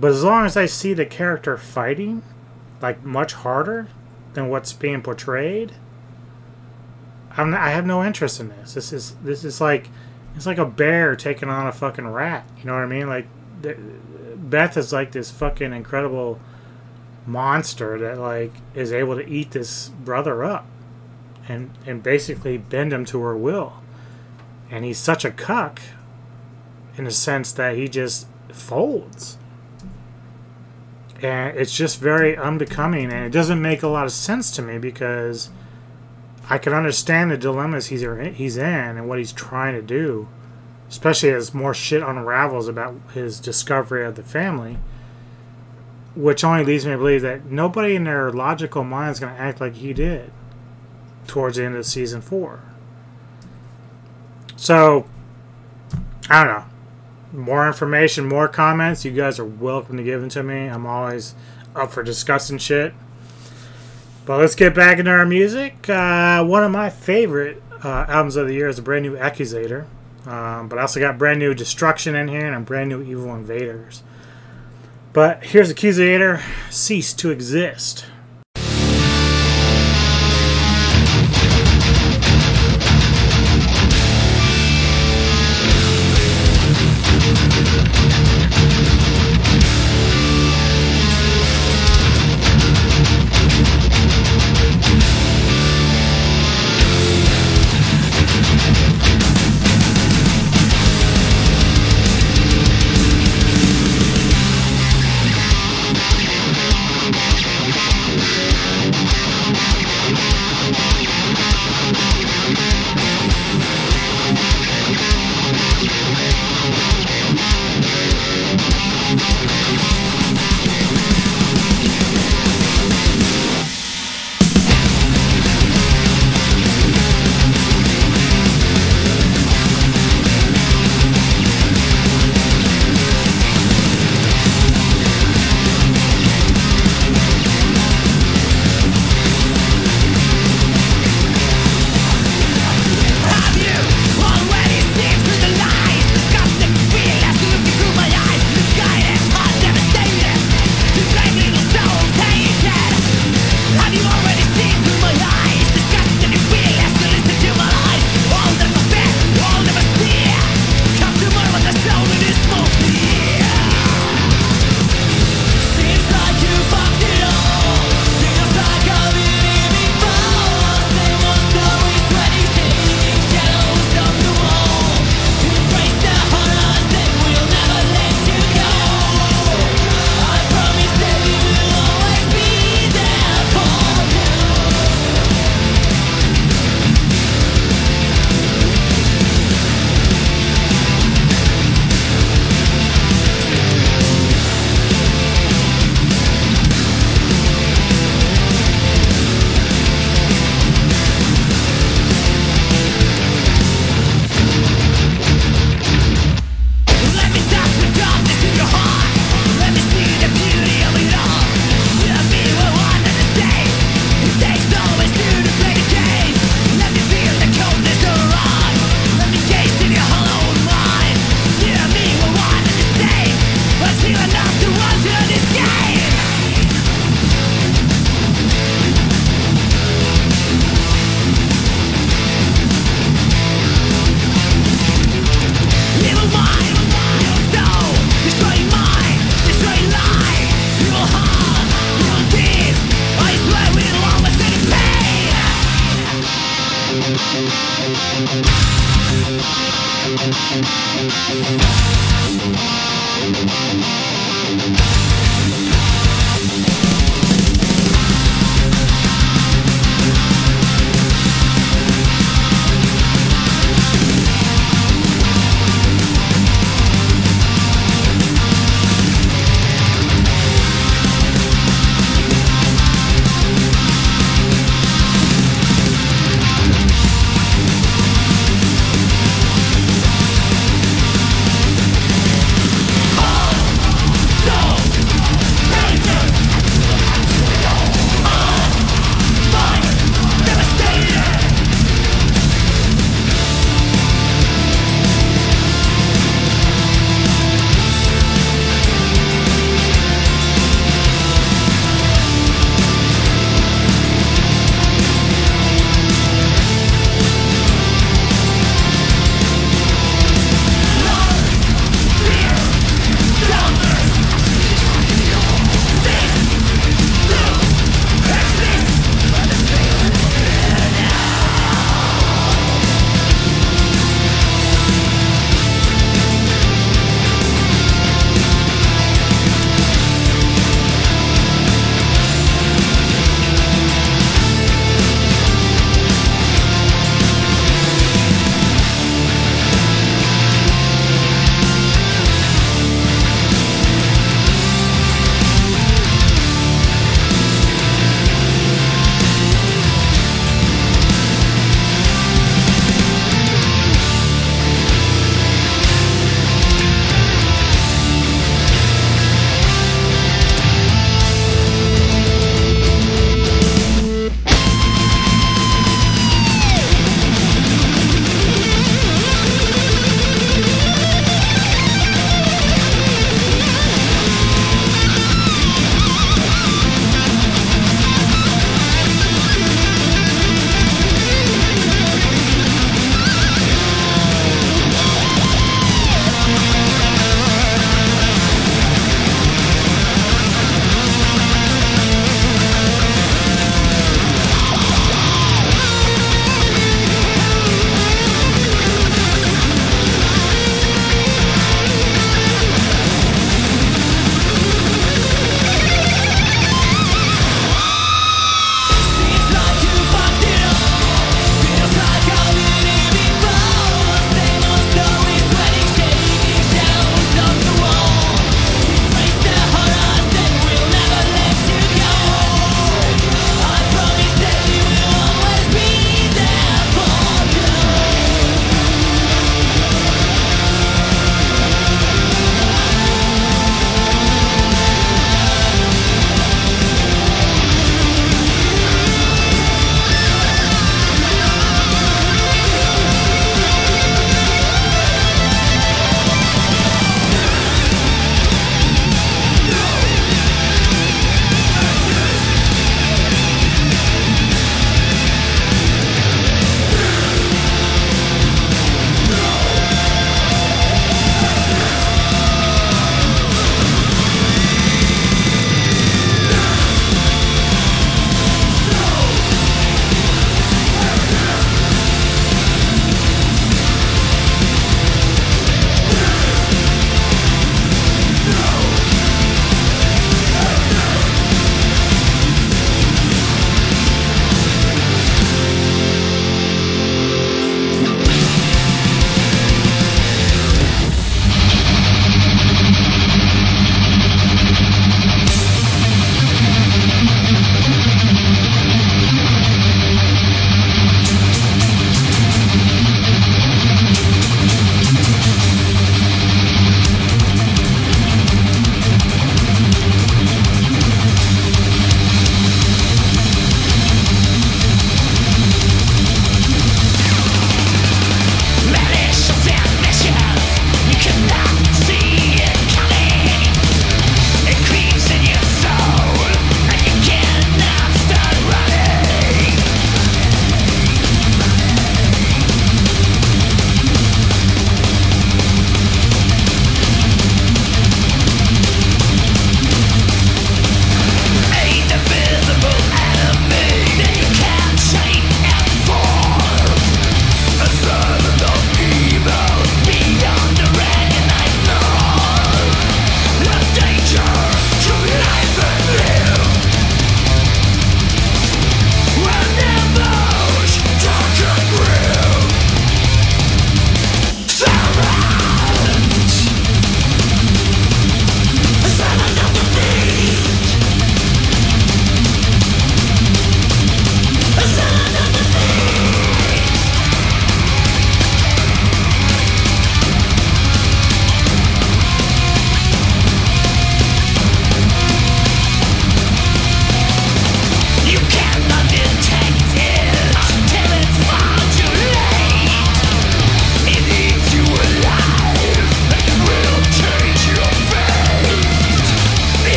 But as long as I see the character fighting, like much harder than what's being portrayed, I'm not, I have no interest in this. This is this is like it's like a bear taking on a fucking rat. You know what I mean? Like the, Beth is like this fucking incredible monster that like is able to eat this brother up and and basically bend him to her will. And he's such a cuck in the sense that he just folds. And it's just very unbecoming and it doesn't make a lot of sense to me because I can understand the dilemmas he's he's in and what he's trying to do, especially as more shit unravels about his discovery of the family, which only leads me to believe that nobody in their logical mind is going to act like he did towards the end of season four. So, I don't know. More information, more comments. You guys are welcome to give them to me. I'm always up for discussing shit. But let's get back into our music. Uh, one of my favorite uh, albums of the year is a brand new Accusator. Um, but I also got brand new Destruction in here and a brand new Evil Invaders. But here's Accusator Cease to Exist.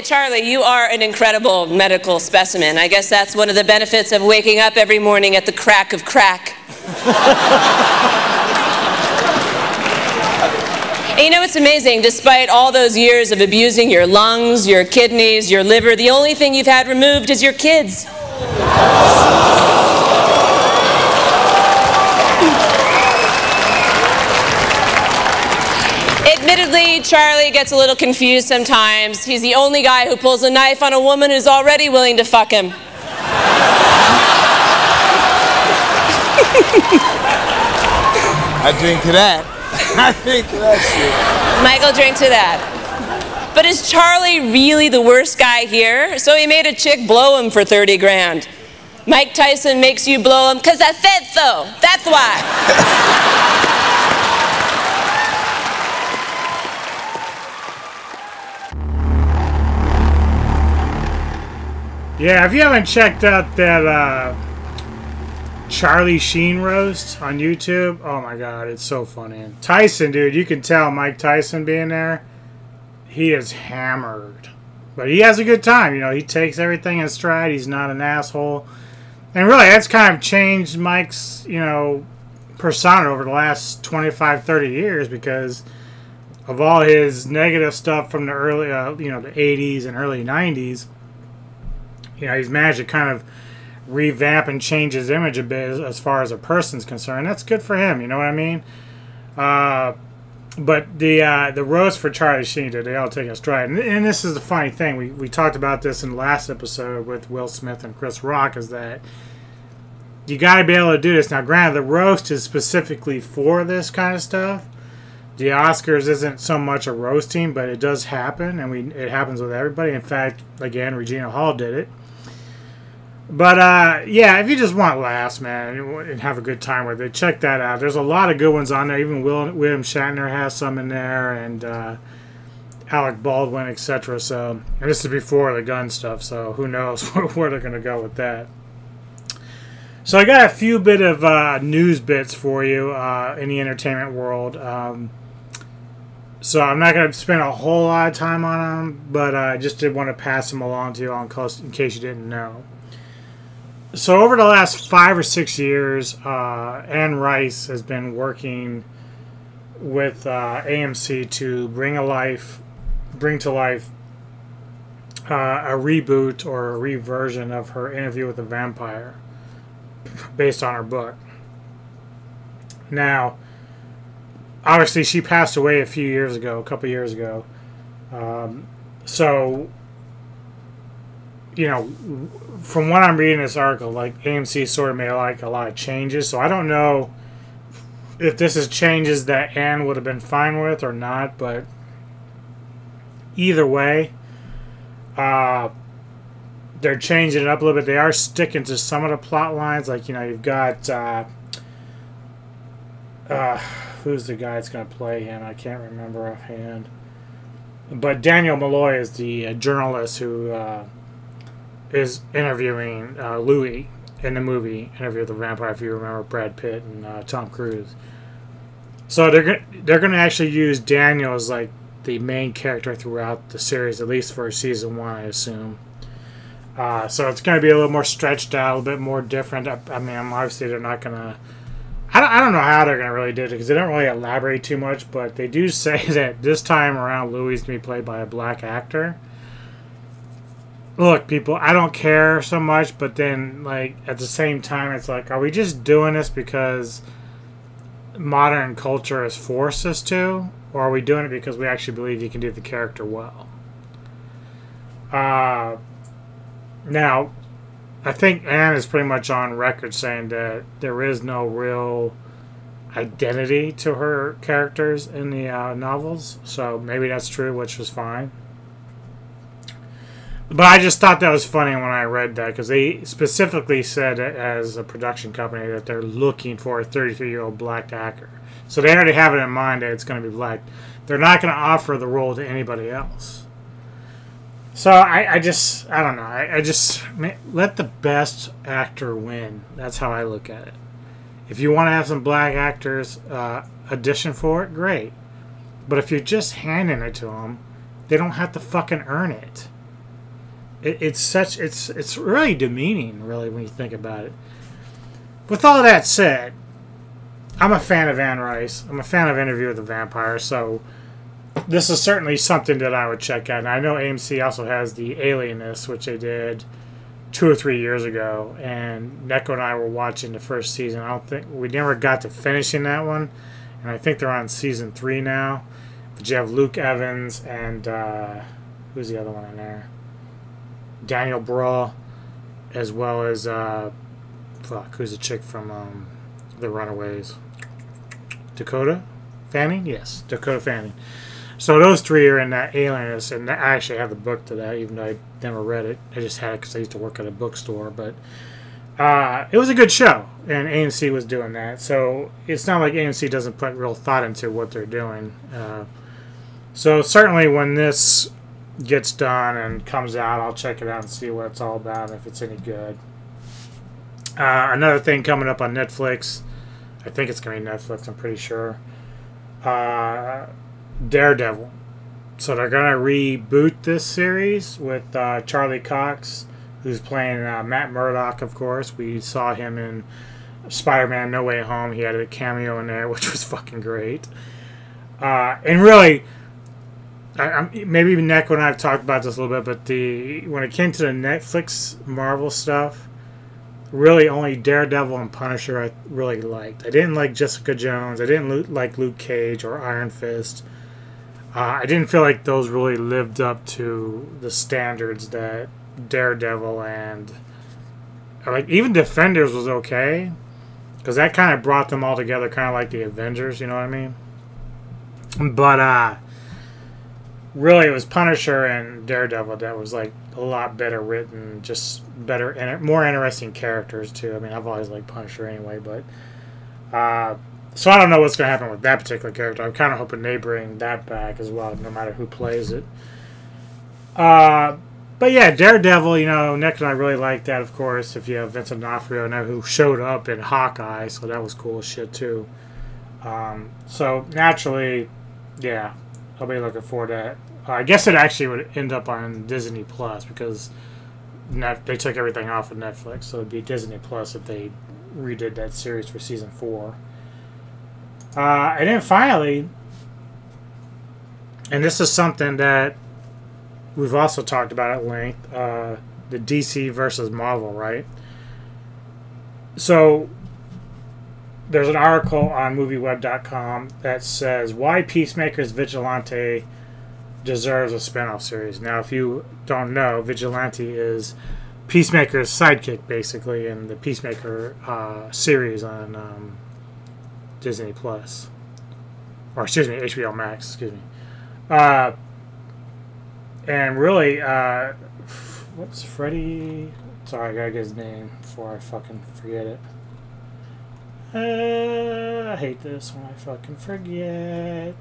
Say, Charlie, you are an incredible medical specimen. I guess that's one of the benefits of waking up every morning at the crack of crack. (laughs) And you know, it's amazing. Despite all those years of abusing your lungs, your kidneys, your liver, the only thing you've had removed is your kids. Charlie gets a little confused sometimes. He's the only guy who pulls a knife on a woman who's already willing to fuck him. (laughs) I drink to that. (laughs) I drink to that shit. Michael drink to that. But is Charlie really the worst guy here? So he made a chick blow him for 30 grand. Mike Tyson makes you blow him because I said so. That's why. (laughs) Yeah, if you haven't checked out that uh, Charlie Sheen roast on YouTube, oh my god, it's so funny. Tyson, dude, you can tell Mike Tyson being there, he is hammered. But he has a good time, you know, he takes everything in stride, he's not an asshole. And really, that's kind of changed Mike's, you know, persona over the last 25, 30 years because of all his negative stuff from the early, uh, you know, the 80s and early 90s you know, he's managed to kind of revamp and change his image a bit as, as far as a person's concerned. That's good for him. You know what I mean? Uh, but the uh, the roast for Charlie Sheen did they all take a stride, and, and this is the funny thing. We we talked about this in the last episode with Will Smith and Chris Rock. Is that you got to be able to do this now? Granted, the roast is specifically for this kind of stuff. The Oscars isn't so much a roasting, but it does happen, and we it happens with everybody. In fact, again, Regina Hall did it. But uh, yeah, if you just want laughs, man, and have a good time with it, check that out. There's a lot of good ones on there. Even Will, William Shatner has some in there, and uh, Alec Baldwin, etc. So, this is before the gun stuff. So who knows (laughs) where they're gonna go with that. So I got a few bit of uh, news bits for you uh, in the entertainment world. Um, so I'm not going to spend a whole lot of time on them, but I just did want to pass them along to you on in case you didn't know so over the last five or six years, uh, Anne Rice has been working with uh, AMC to bring a life, bring to life uh, a reboot or a reversion of her Interview with the Vampire, based on her book. Now, obviously, she passed away a few years ago, a couple years ago. Um, so you know, from what I'm reading this article, like AMC sort of made like a lot of changes. So I don't know if this is changes that Anne would have been fine with or not. But either way, uh, they're changing it up a little bit. They are sticking to some of the plot lines. Like you know, you've got uh, uh, who's the guy that's going to play him? I can't remember offhand. But Daniel Molloy is the uh, journalist who uh, is interviewing uh, Louis in the movie Interview with the Vampire. If you remember Brad Pitt and uh, Tom Cruise, so they're they're going to actually use Daniel as like the main character throughout the series, at least for season one, I assume. Uh, so it's going to be a little more stretched out, a little bit more different. I, I mean, obviously they're not going to. I don't, I don't know how they're going to really do it because they don't really elaborate too much, but they do (laughs) say that this time around Louis is going to be played by a black actor look, people, I don't care so much, but then, like, at the same time, it's like, are we just doing this because modern culture has forced us to? Or are we doing it because we actually believe you can do the character well? Uh, now, I think Anne is pretty much on record saying that there is no real identity to her characters in the uh, novels, so maybe that's true, which was fine. But I just thought that was funny when I read that because they specifically said as a production company that they're looking for a 33 year old black actor. So they already have it in mind that it's going to be black. They're not going to offer the role to anybody else. So I, I just, I don't know. I, I just, let the best actor win. That's how I look at it. If you want to have some black actors uh, audition for it, great. But if you're just handing it to them, they don't have to fucking earn it. It it's such it's it's really demeaning, really, when you think about it. With all that said, I'm a fan of Anne Rice. I'm a fan of Interview with the Vampire, so this is certainly something that I would check out. And I know AMC also has the Alienist, which they did two or three years ago, and Neko and I were watching the first season. I don't think we never got to finishing that one, and I think they're on season three now. But you have Luke Evans and uh, who's the other one in there? Daniel Brühl, as well as uh, fuck, who's the chick from um, The Runaways? Dakota Fanning? Yes, Dakota Fanning. So those three are in that Alienist, and I actually have the book to that, even though I never read it. I just had it because I used to work at a bookstore. But uh, it was a good show, and AMC was doing that. So it's not like AMC doesn't put real thought into what they're doing. Uh, so certainly when this gets done and comes out, I'll check it out and see what it's all about, if it's any good. Uh, another thing coming up on Netflix, I think it's going to be Netflix. I'm pretty sure. Uh, Daredevil. So they're gonna reboot this series with uh, Charlie Cox, who's playing uh, Matt Murdock. Of course, we saw him in Spider-Man: No Way Home. He had a cameo in there, (laughs) which was fucking great. Uh, and really, I, I'm, maybe Neko and I have talked about this a little bit, but the when it came to the Netflix Marvel stuff, really only Daredevil and Punisher I really liked. I didn't like Jessica Jones. I didn't like Luke Cage or Iron Fist. Uh, I didn't feel like those really lived up to the standards that Daredevil and like even Defenders was okay because that kind of brought them all together, kind of like the Avengers. You know what I mean? But uh, really, it was Punisher and Daredevil that was like a lot better written, just better and more interesting characters too. I mean, I've always liked Punisher anyway, but. Uh, so I don't know what's going to happen with that particular character. I'm kind of hoping they bring that back as well, no matter who plays it. Uh, but yeah, Daredevil, you know, Nick and I really like that, of course. If you have Vincent D'Onofrio now who showed up in Hawkeye, so that was cool as shit too. Um, so naturally, yeah, I'll be looking forward to I guess it actually would end up on Disney Plus because Net- they took everything off of Netflix, so it'd be Disney Plus if they redid that series for season four. Uh, and then finally, and this is something that we've also talked about at length uh, the DC versus Marvel, right? So there's an article on movieweb.com that says why Peacemaker's Vigilante deserves a spin-off series. Now, if you don't know, Vigilante is Peacemaker's sidekick, basically, in the Peacemaker uh, series on um, Disney Plus, or excuse me, HBO Max. Excuse me. Uh, and really, uh, what's Freddie? Sorry, I gotta get his name before I fucking forget it. Uh, I hate this when I fucking forget.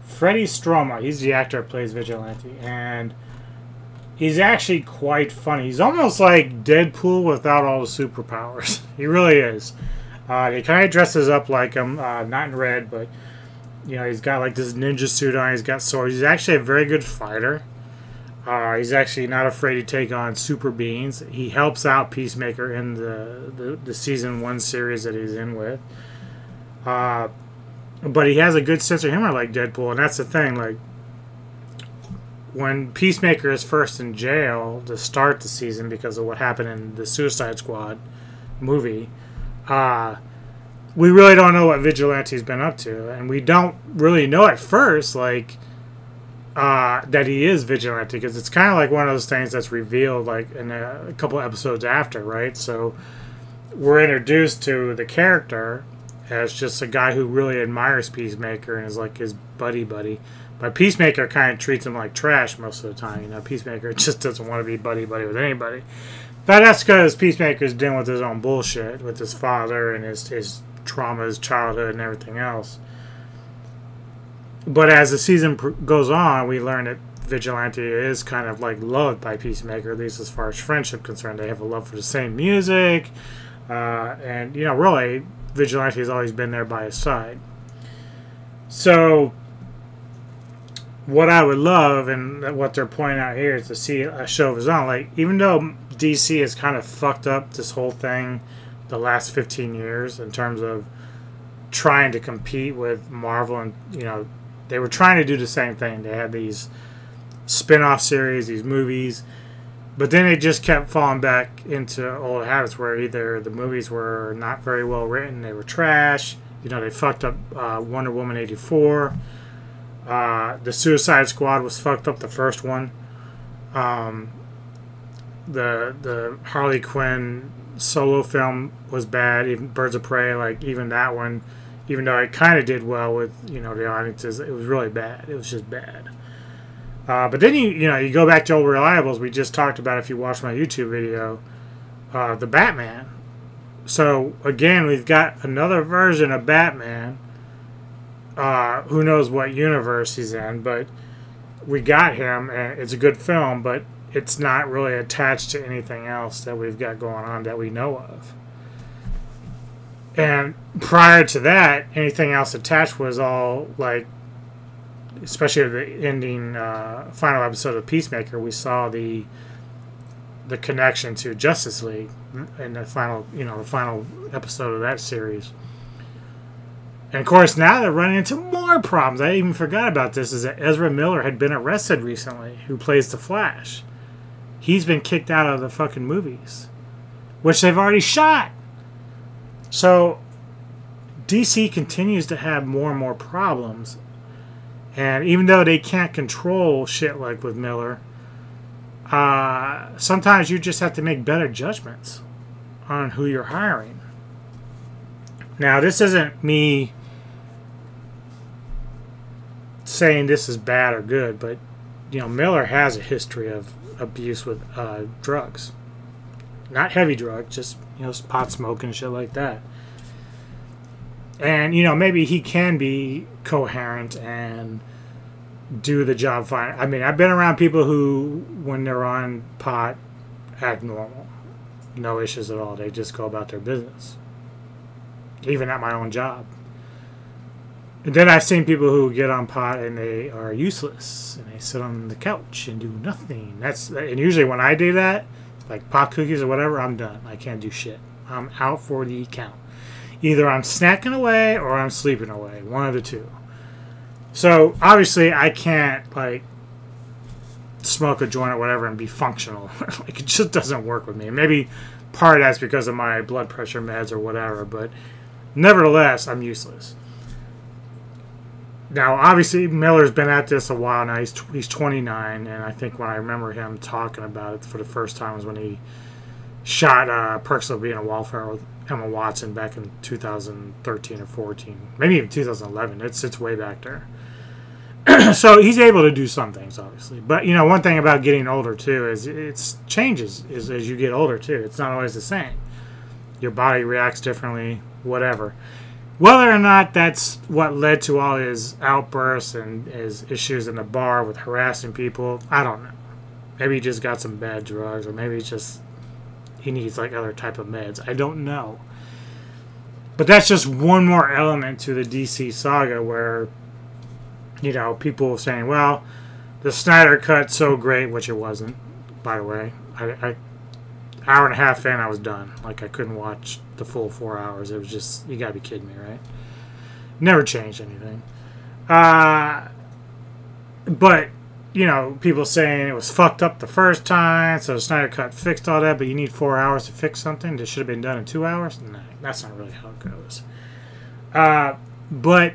Freddie Stroma. He's the actor that plays Vigilante, and he's actually quite funny. He's almost like Deadpool without all the superpowers. (laughs) he really is. Uh, he kind of dresses up like him, uh, not in red, but you know he's got like this ninja suit on. He's got swords. He's actually a very good fighter. Uh, he's actually not afraid to take on super beings. He helps out Peacemaker in the, the, the season one series that he's in with. Uh, but he has a good sense of humor like Deadpool, and that's the thing. Like when Peacemaker is first in jail to start the season because of what happened in the Suicide Squad movie, uh, we really don't know what Vigilante's been up to, and we don't really know at first, like uh, that he is vigilante because it's kind of like one of those things that's revealed like in a, a couple episodes after, right? So we're introduced to the character as just a guy who really admires Peacemaker and is like his buddy buddy. But Peacemaker kind of treats him like trash most of the time. You know, Peacemaker (laughs) just doesn't want to be buddy buddy with anybody. But that's because Peacemaker's dealing with his own bullshit with his father and his his trauma, his childhood, and everything else. But as the season pr- goes on, we learn that Vigilante is kind of like loved by Peacemaker, at least as far as friendship concerned. They have a love for the same music, uh, and you know, really, Vigilante has always been there by his side. So what I would love and what they're pointing out here is to see a show of his own. Like, even though DC has kind of fucked up this whole thing the last 15 years in terms of trying to compete with Marvel, and, you know, they were trying to do the same thing. They had these spin off series, these movies, but then it just kept falling back into old habits where either the movies were not very well written, they were trash, you know, they fucked up uh, Wonder Woman 84. Uh, the Suicide Squad was fucked up the first one. Um, the the Harley Quinn solo film was bad. Even Birds of Prey, like even that one, even though it kind of did well with you know the audiences, it was really bad. It was just bad. Uh, but then you you know you go back to old reliables. We just talked about if you watch my YouTube video, uh, the Batman. So again, we've got another version of Batman. Uh, who knows what universe he's in, but we got him, and it's a good film. But it's not really attached to anything else that we've got going on that we know of. And prior to that, anything else attached was all like, especially the ending uh, final episode of Peacemaker, we saw the the connection to Justice League in the final, you know, the final episode of that series. And of course, now they're running into more problems. I even forgot about this. Is that Ezra Miller had been arrested recently, who plays the Flash. He's been kicked out of the fucking movies, which they've already shot. So DC continues to have more and more problems. And even though they can't control shit like with Miller, uh, sometimes you just have to make better judgments on who you're hiring. Now, this isn't me saying this is bad or good, but you know, Miller has a history of abuse with uh, drugs. Not heavy drugs, just you know, pot smoking and shit like that. And you know, maybe he can be coherent and do the job fine. I mean, I've been around people who, when they're on pot, act normal, no issues at all. They just go about their business. Even at my own job. And then I've seen people who get on pot and they are useless and they sit on the couch and do nothing. That's and usually when I do that, like pop cookies or whatever, I'm done. I can't do shit. I'm out for the count. Either I'm snacking away or I'm sleeping away. One of the two. So obviously I can't like smoke a joint or whatever and be functional. (laughs) like it just doesn't work with me. Maybe part of that's because of my blood pressure meds or whatever, but nevertheless, I'm useless. Now, obviously, Miller's been at this a while now. He's he's 29, and I think when I remember him talking about it for the first time was when he shot uh, Perks of Being a Wallflower with Emma Watson back in 2013 or 14, maybe even 2011. It's it's way back there. (clears throat) so he's able to do some things, obviously. But you know, one thing about getting older too is it changes is as you get older too. It's not always the same. Your body reacts differently, whatever. Whether or not that's what led to all his outbursts and his issues in the bar with harassing people, I don't know. Maybe he just got some bad drugs, or maybe it's just he needs like other type of meds. I don't know. But that's just one more element to the DC saga where, you know, people saying, well, the Snyder cut so great, which it wasn't, by the way. I, I hour and a half in, I was done. Like I couldn't watch the full four hours. It was just you gotta be kidding me, right? Never changed anything. Uh, but you know, people saying it was fucked up the first time, so Snyder Cut fixed all that, but you need four hours to fix something that should have been done in two hours. No, that's not really how it goes. Uh, but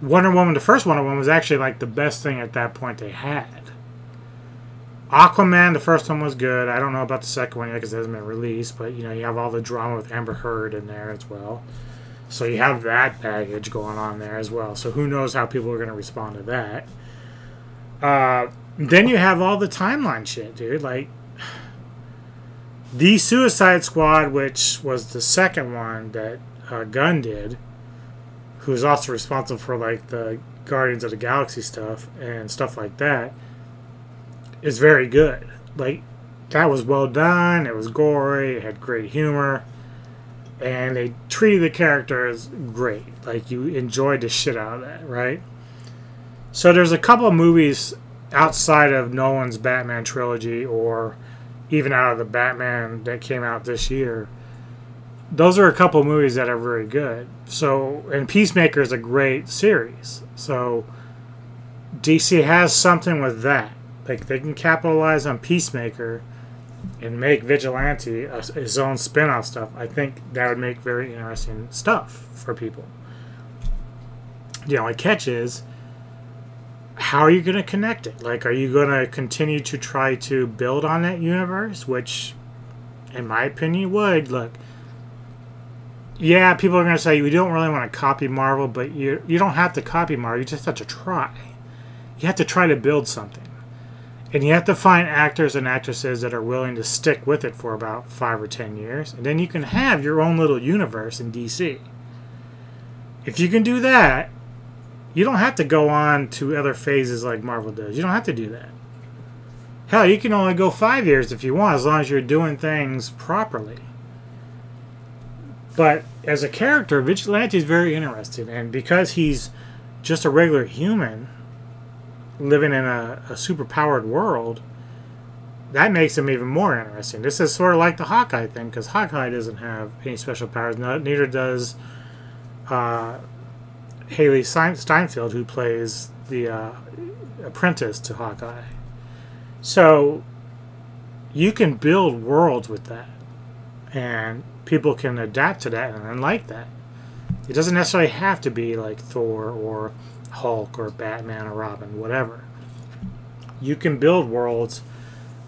Wonder Woman, the first Wonder Woman, was actually like the best thing at that point they had. Aquaman, the first one was good. I don't know about the second one yet because it hasn't been released, but you know you have all the drama with Amber Heard in there as well, so you have that baggage going on there as well. So who knows how people are going to respond to that? Uh, then you have all the timeline shit, dude. Like the Suicide Squad, which was the second one that uh, Gunn did, who's also responsible for like the Guardians of the Galaxy stuff and stuff like that is very good. Like that was well done. It was gory. It had great humor, and they treated the characters great. Like you enjoyed the shit out of that, right? So there's a couple of movies outside of Nolan's Batman trilogy or even out of the Batman that came out this year. Those are a couple of movies that are very good. So, and Peacemaker is a great series. So, DC has something with that. Like they can capitalize on Peacemaker and make Vigilante a, his own spin-off stuff. I think that would make very interesting stuff for people. The only catch is how are you going to connect it? Like, are you going to continue to try to build on that universe? Which, in my opinion, would. Look, yeah, people are going to say we don't really want to copy Marvel, but you you don't have to copy Marvel. You just have to try. You have to try to build something, and you have to find actors and actresses that are willing to stick with it for about five or ten years, and then you can have your own little universe in DC. If you can do that, you don't have to go on to other phases like Marvel does. You don't have to do that. Hell, you can only go five years if you want, as long as you're doing things properly. But as a character, Vigilante is very interesting, and because he's just a regular human living in a, a super-powered world, that makes him even more interesting. This is sort of like the Hawkeye thing, because Hawkeye doesn't have any special powers. Neither does uh, Hailee Steinfeld, who plays the uh, apprentice to Hawkeye. So you can build worlds with that, and people can adapt to that and like that. It doesn't necessarily have to be like Thor or Hulk or Batman or Robin, whatever. You can build worlds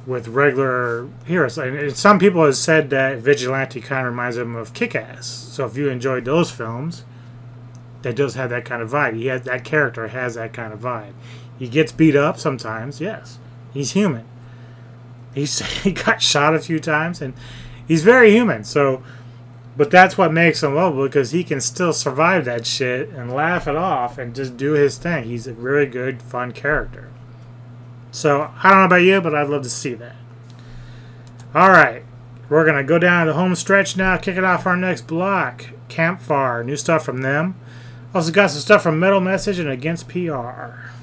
with regular heroes. And some people have said that Vigilante kind of reminds them of Kick-Ass. So if you enjoyed those films, that does have that kind of vibe. He has that character has that kind of vibe. He gets beat up sometimes, yes. He's human. He's (laughs) he got shot a few times and he's very human. So but that's what makes him lovable because he can still survive that shit and laugh it off and just do his thing. He's a really good, fun character. So I don't know about you, but I'd love to see that. All right, we're gonna go down to the home stretch now. Kick it off our next block. Kampfar, new stuff from them. Also got some stuff from Metal Message and Against PR.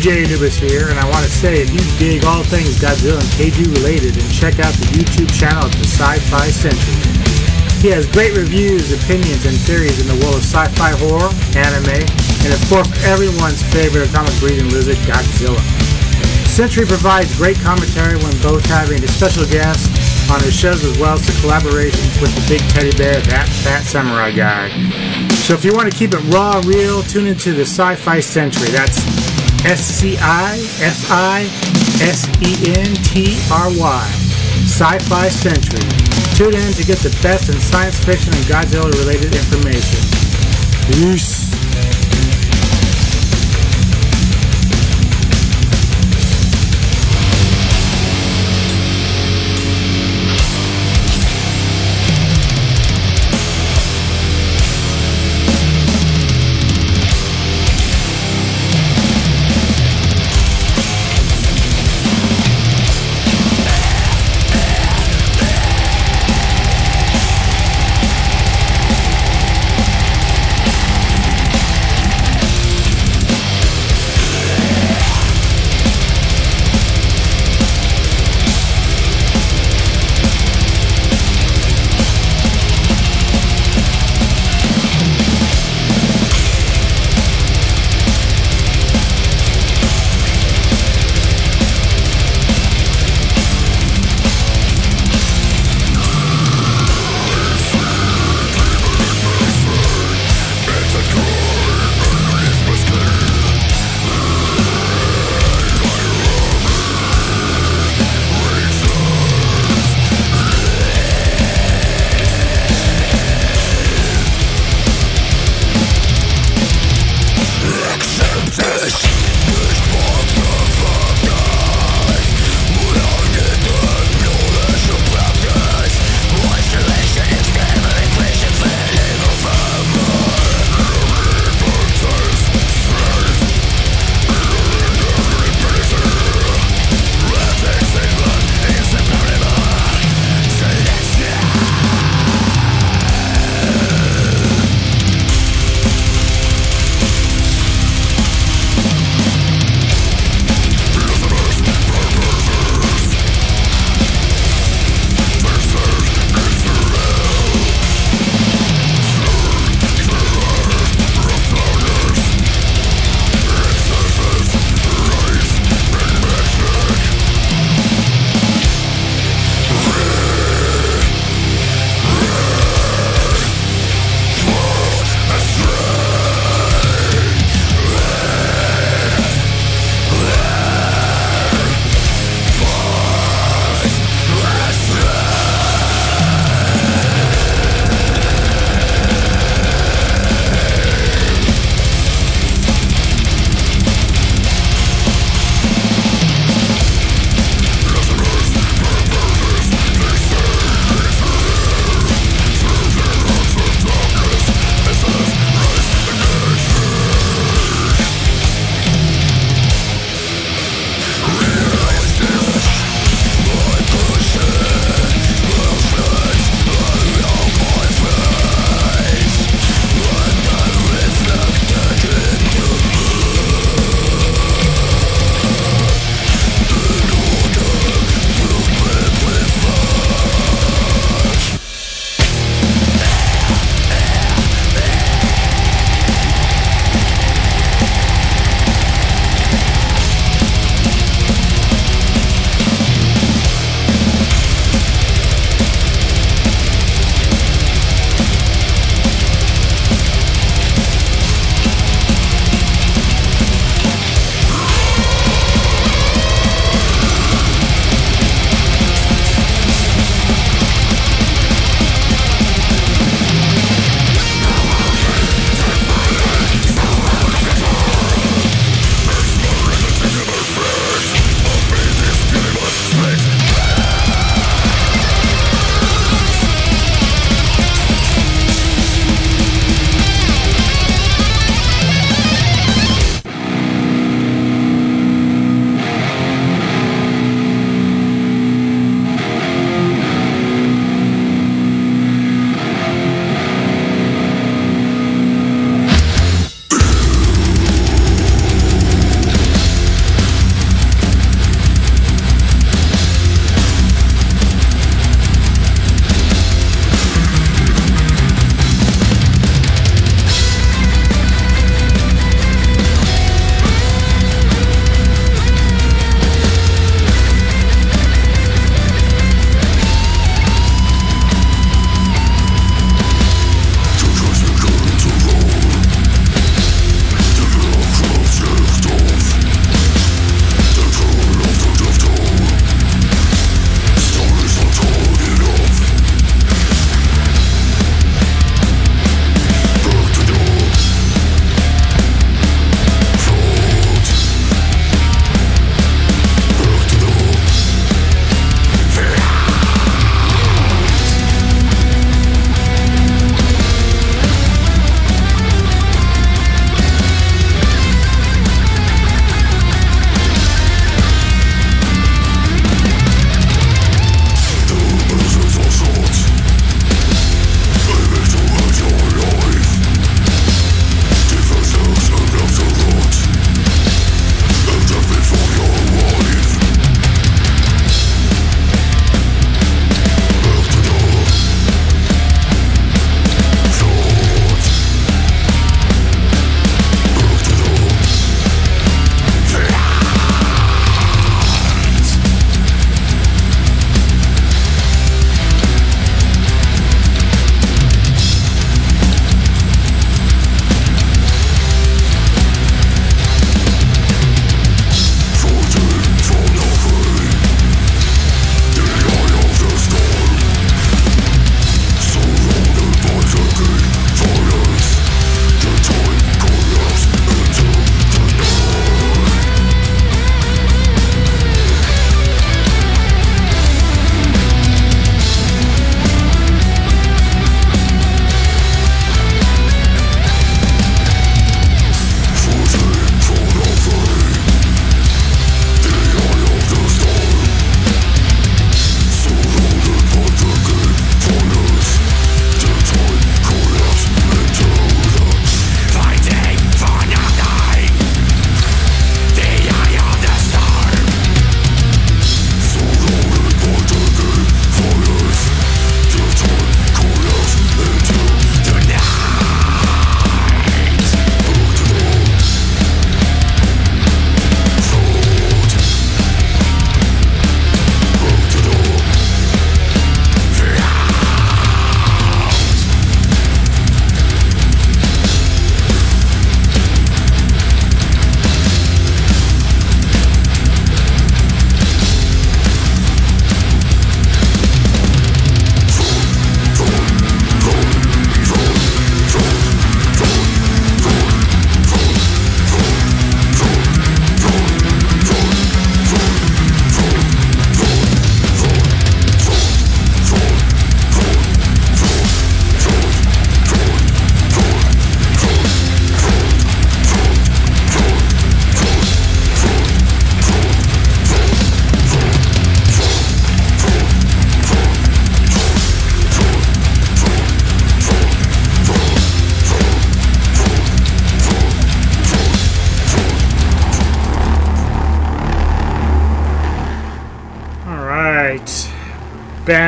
DJ Anubis here, and I want to say if you dig all things Godzilla and Kaiju related, then check out the YouTube channel of the Sci-Fi Sentry. He has great reviews, opinions, and theories in the world of sci-fi horror, anime, and of course everyone's favorite atomic breathing lizard, Godzilla. Sentry provides great commentary when both having a special guest on his shows as well as the collaborations with the big teddy bear, That Fat Samurai Guy. So if you want to keep it raw real, tune into the Sci-Fi Sentry. That's S-C-I-F-I-S-E-N-T-R-Y. Sci-Fi Sentry. Tune in to get the best in science fiction and Godzilla-related information. Peace.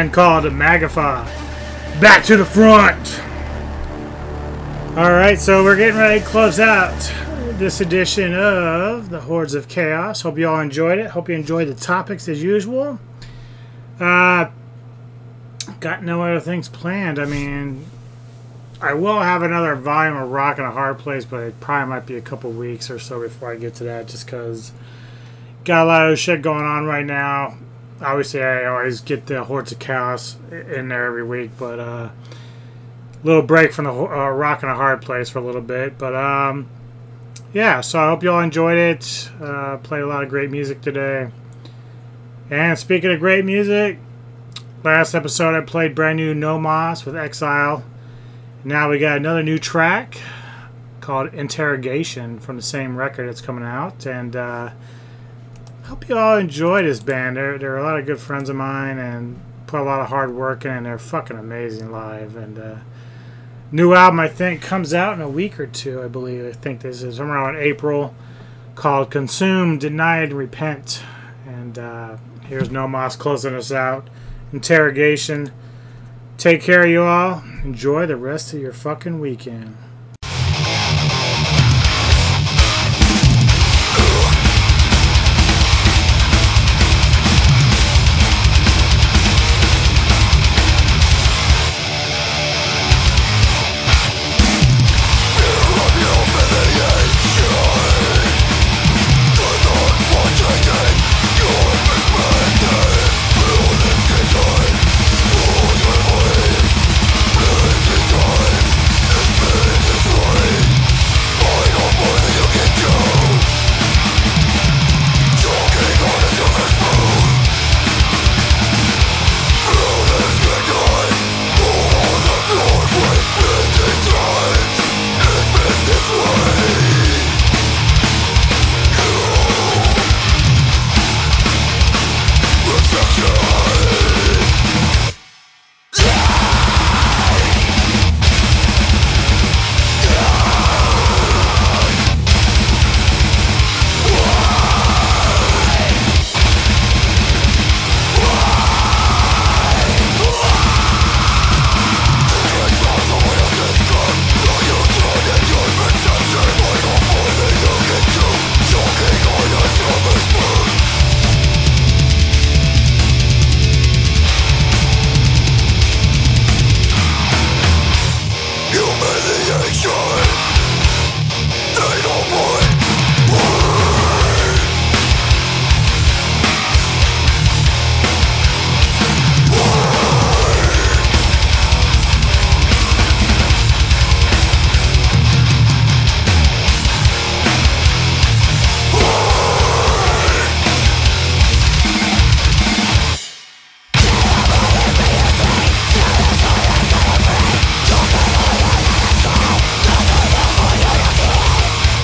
Band called Magify. Back to the front. All right, so we're getting ready to close out this edition of the Hordes of Chaos. Hope you all enjoyed it. Hope you enjoyed the topics as usual. Uh, got no other things planned. I mean, I will have another volume of Rock and a Hard Place, but it probably might be a couple weeks or so before I get to that, just because got a lot of shit going on right now. Obviously, I always get the Hordes of Chaos in there every week, but uh, little break from the uh, Rock and a Hard Place for a little bit. But um, yeah, so I hope you all enjoyed it. Uh, played a lot of great music today. And speaking of great music, last episode I played brand new No Moss with Exile. Now we got another new track called Interrogation from the same record that's coming out. And uh, hope you all enjoy this band. They're, they're a lot of good friends of mine and put a lot of hard work in, and they're fucking amazing live. And uh, new album, I think, comes out in a week or two, I believe. I think this is somewhere around April called Consume, Denied, Repent. And uh, here's No Moss closing us out. Interrogation. Take care, you all. Enjoy the rest of your fucking weekend.